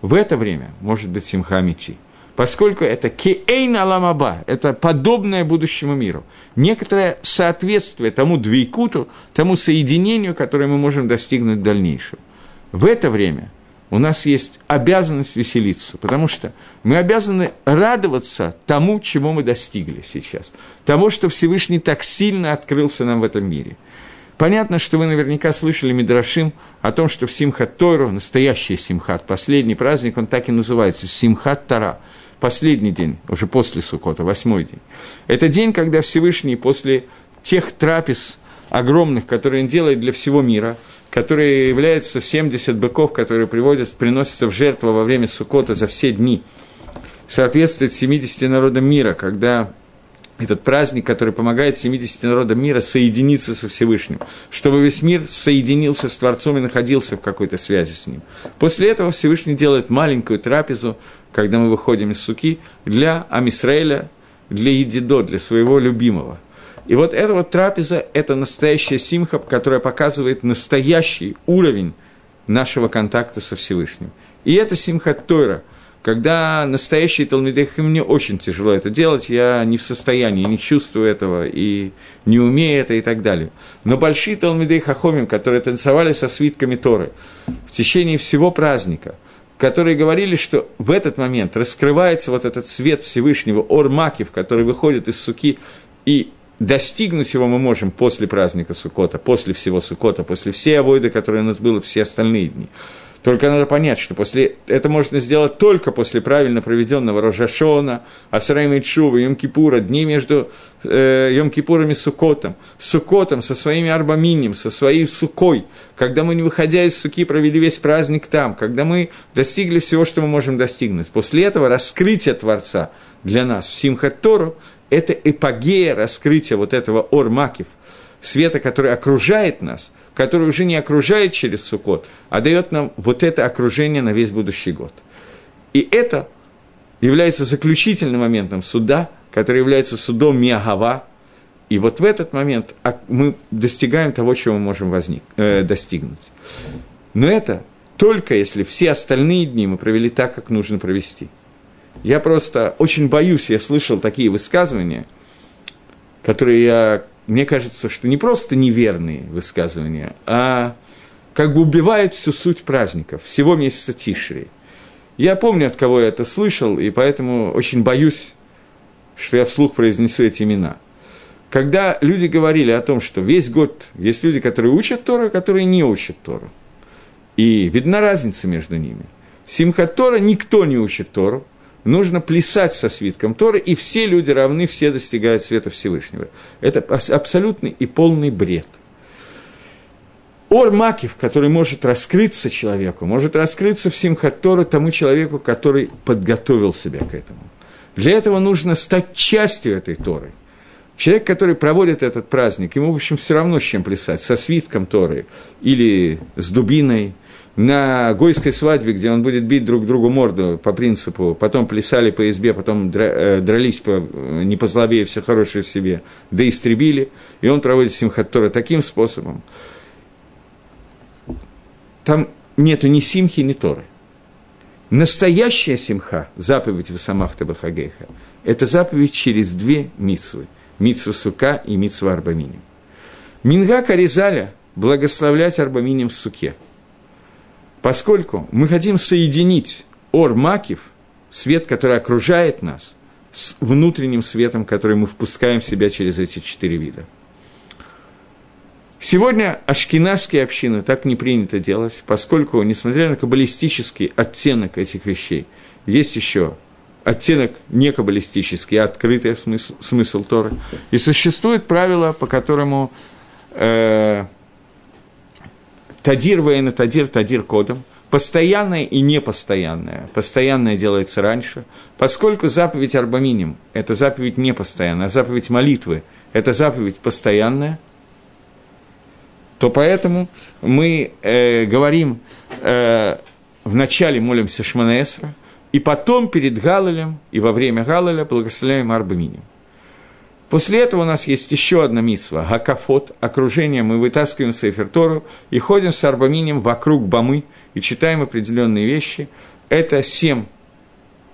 В это время может быть Симхамити, поскольку это кеэйн аламаба, это подобное будущему миру. Некоторое соответствие тому двейкуту, тому соединению, которое мы можем достигнуть в дальнейшем. В это время – у нас есть обязанность веселиться, потому что мы обязаны радоваться тому, чего мы достигли сейчас, того, что Всевышний так сильно открылся нам в этом мире. Понятно, что вы наверняка слышали Мидрашим о том, что в Симхат Тору, настоящий Симхат, последний праздник, он так и называется, Симхат Тара, последний день, уже после Сукота, восьмой день. Это день, когда Всевышний после тех трапез огромных, которые он делает для всего мира – которые являются 70 быков, которые приводят, приносятся в жертву во время Сукота за все дни соответствует 70 народам мира, когда этот праздник, который помогает 70 народам мира соединиться со Всевышним, чтобы весь мир соединился с Творцом и находился в какой-то связи с ним. После этого Всевышний делает маленькую трапезу, когда мы выходим из суки, для Амисраэля, для Едидо, для своего любимого. И вот эта вот трапеза – это настоящая симха, которая показывает настоящий уровень нашего контакта со Всевышним. И это симха Тойра – когда настоящие Талмидейхи, мне очень тяжело это делать, я не в состоянии, не чувствую этого и не умею это и так далее. Но большие Талмидей Хахомим, которые танцевали со свитками Торы в течение всего праздника, которые говорили, что в этот момент раскрывается вот этот свет Всевышнего, Ор Макив, который выходит из суки, и достигнуть его мы можем после праздника Сукота, после всего Сукота, после всей авойды, которые у нас было все остальные дни. Только надо понять, что после, это можно сделать только после правильно проведенного Рожашона, Асрайма Чува, Йом-Кипура, дни между э, Йом-Кипуром и Сукотом, Сукотом, со своими Арбаминем, со своей Сукой, когда мы, не выходя из Суки, провели весь праздник там, когда мы достигли всего, что мы можем достигнуть. После этого раскрытие Творца для нас в Симхат Тору – это эпогея раскрытия вот этого Ор-Макив, света, который окружает нас – который уже не окружает через Сукот, а дает нам вот это окружение на весь будущий год. И это является заключительным моментом суда, который является судом Миагава, и вот в этот момент мы достигаем того, чего мы можем возник, э, достигнуть. Но это только если все остальные дни мы провели так, как нужно провести. Я просто очень боюсь, я слышал такие высказывания, которые я мне кажется, что не просто неверные высказывания, а как бы убивают всю суть праздников, всего месяца Тишри. Я помню, от кого я это слышал, и поэтому очень боюсь, что я вслух произнесу эти имена. Когда люди говорили о том, что весь год есть люди, которые учат Тору, которые не учат Тору. И видна разница между ними. Симхат Тора никто не учит Тору, нужно плясать со свитком Торы, и все люди равны, все достигают света Всевышнего. Это абсолютный и полный бред. Ор Макив, который может раскрыться человеку, может раскрыться в Симхат Торы тому человеку, который подготовил себя к этому. Для этого нужно стать частью этой Торы. Человек, который проводит этот праздник, ему, в общем, все равно с чем плясать, со свитком Торы или с дубиной, на гойской свадьбе, где он будет бить друг другу морду по принципу, потом плясали по избе, потом э, дрались по, э, не послабее, все хорошие в себе, да истребили, и он проводит Симхат Тора таким способом. Там нету ни Симхи, ни Торы. Настоящая Симха, заповедь Васамахта Бахагейха, это заповедь через две митсвы. Митсва Сука и Митсва Арбаминим. Минга Каризаля благословлять Арбаминим в Суке – Поскольку мы хотим соединить Ор Макив, свет, который окружает нас, с внутренним светом, который мы впускаем в себя через эти четыре вида. Сегодня ашкенадские общины так не принято делать, поскольку, несмотря на каббалистический оттенок этих вещей, есть еще оттенок не каббалистический, а открытый смысл, смысл Торы. И существует правило, по которому э, Тадир военно тадир, тадир кодом, постоянное и непостоянное. Постоянное делается раньше, поскольку заповедь Арбаминим – это заповедь непостоянная, а заповедь молитвы – это заповедь постоянная, то поэтому мы э, говорим, э, вначале молимся Шманаэсра, и потом перед Галалем и во время Галаля благословляем Арбаминим. После этого у нас есть еще одна мисва – Гакафот, окружение, мы вытаскиваем Сейфер Тору и ходим с Арбаминем вокруг Бамы и читаем определенные вещи. Это семь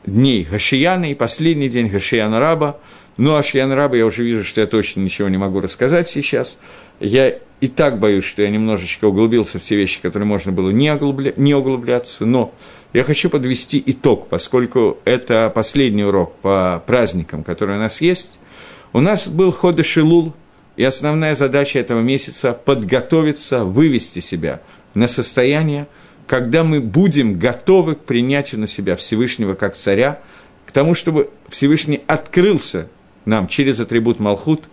дней Гашияна и последний день Гашияна Раба. Ну, а Шияна Раба я уже вижу, что я точно ничего не могу рассказать сейчас. Я и так боюсь, что я немножечко углубился в те вещи, которые можно было не, углубля... не углубляться, но я хочу подвести итог, поскольку это последний урок по праздникам, которые у нас есть. У нас был хода Шилул, и основная задача этого месяца – подготовиться, вывести себя на состояние, когда мы будем готовы к принятию на себя Всевышнего как царя, к тому, чтобы Всевышний открылся нам через атрибут Малхут,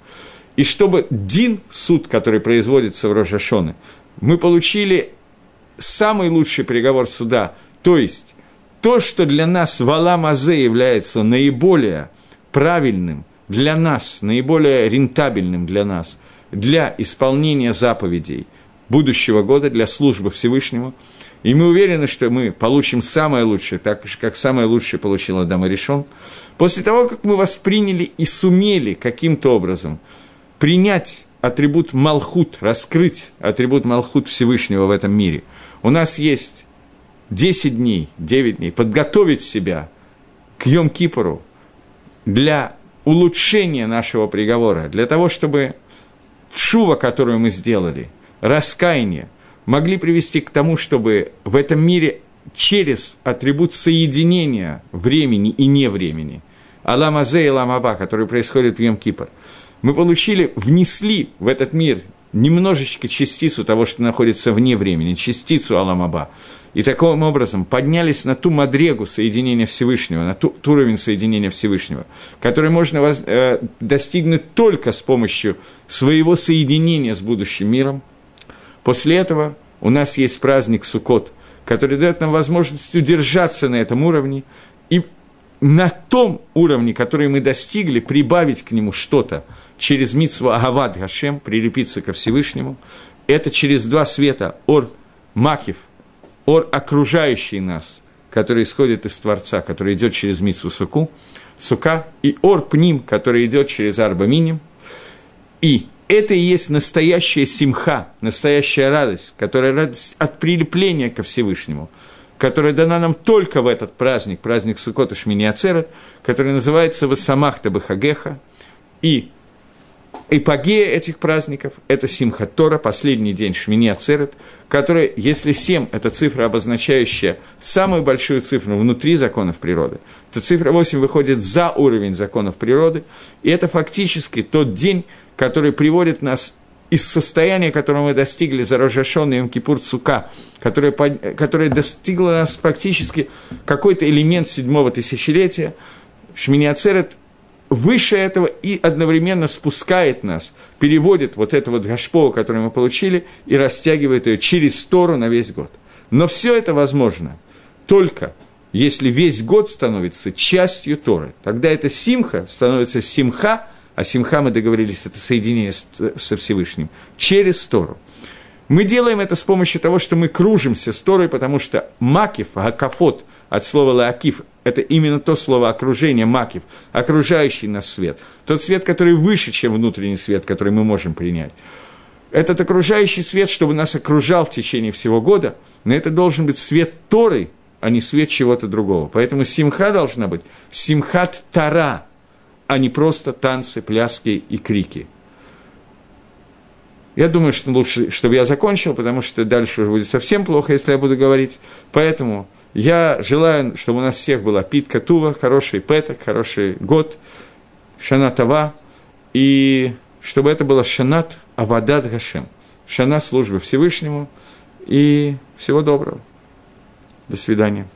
и чтобы Дин, суд, который производится в Рожашоне, мы получили самый лучший приговор суда, то есть то, что для нас в Аламазе является наиболее правильным для нас, наиболее рентабельным для нас, для исполнения заповедей будущего года, для службы Всевышнему. И мы уверены, что мы получим самое лучшее, так же, как самое лучшее получил Адам Решон. После того, как мы восприняли и сумели каким-то образом принять атрибут Малхут, раскрыть атрибут Малхут Всевышнего в этом мире, у нас есть 10 дней, 9 дней, подготовить себя к Йом-Кипору для улучшения нашего приговора, для того, чтобы чува, которую мы сделали, раскаяние, могли привести к тому, чтобы в этом мире через атрибут соединения времени и не времени, Аламазе и Ламаба, который происходит в Йом-Кипр, мы получили, внесли в этот мир немножечко частицу того, что находится вне времени, частицу Аламаба, и таким образом поднялись на ту мадрегу соединения Всевышнего, на ту, ту уровень соединения Всевышнего, который можно воз, э, достигнуть только с помощью своего соединения с будущим миром. После этого у нас есть праздник Суккот, который дает нам возможность удержаться на этом уровне и на том уровне, который мы достигли, прибавить к нему что-то через митсву Агавад Гашем, прилепиться ко Всевышнему. Это через два света, Ор Макив – окружающий нас, который исходит из Творца, который идет через Митсу Суку, Сука, и ор Пним, который идет через Арба Миним. И это и есть настоящая симха, настоящая радость, которая радость от прилепления ко Всевышнему, которая дана нам только в этот праздник, праздник Сукота Шмини Ацерет, который называется Васамахта Бахагеха, и эпогея этих праздников – это Симхат Тора, последний день Шмини Ацерет, который, если семь – это цифра, обозначающая самую большую цифру внутри законов природы, то цифра 8 выходит за уровень законов природы, и это фактически тот день, который приводит нас из состояния, которого мы достигли за Рожашон и Кипур Цука, которое, которое достигло нас практически какой-то элемент седьмого тысячелетия, Шмини Ацерет – выше этого и одновременно спускает нас, переводит вот это вот гашпо, которое мы получили, и растягивает ее через Тору на весь год. Но все это возможно только если весь год становится частью Торы. Тогда это симха становится симха, а симха, мы договорились, это соединение со Всевышним, через Тору. Мы делаем это с помощью того, что мы кружимся с Торой, потому что макив, гакафот – от слова «лаакив» – это именно то слово окружение, макив, окружающий нас свет. Тот свет, который выше, чем внутренний свет, который мы можем принять. Этот окружающий свет, чтобы нас окружал в течение всего года, но это должен быть свет Торы, а не свет чего-то другого. Поэтому симха должна быть симхат Тара, а не просто танцы, пляски и крики. Я думаю, что лучше, чтобы я закончил, потому что дальше уже будет совсем плохо, если я буду говорить. Поэтому я желаю, чтобы у нас всех была питка тува, хороший петок, хороший год, шанатава, и чтобы это было шанат авадат гашем, шана службы Всевышнему, и всего доброго. До свидания.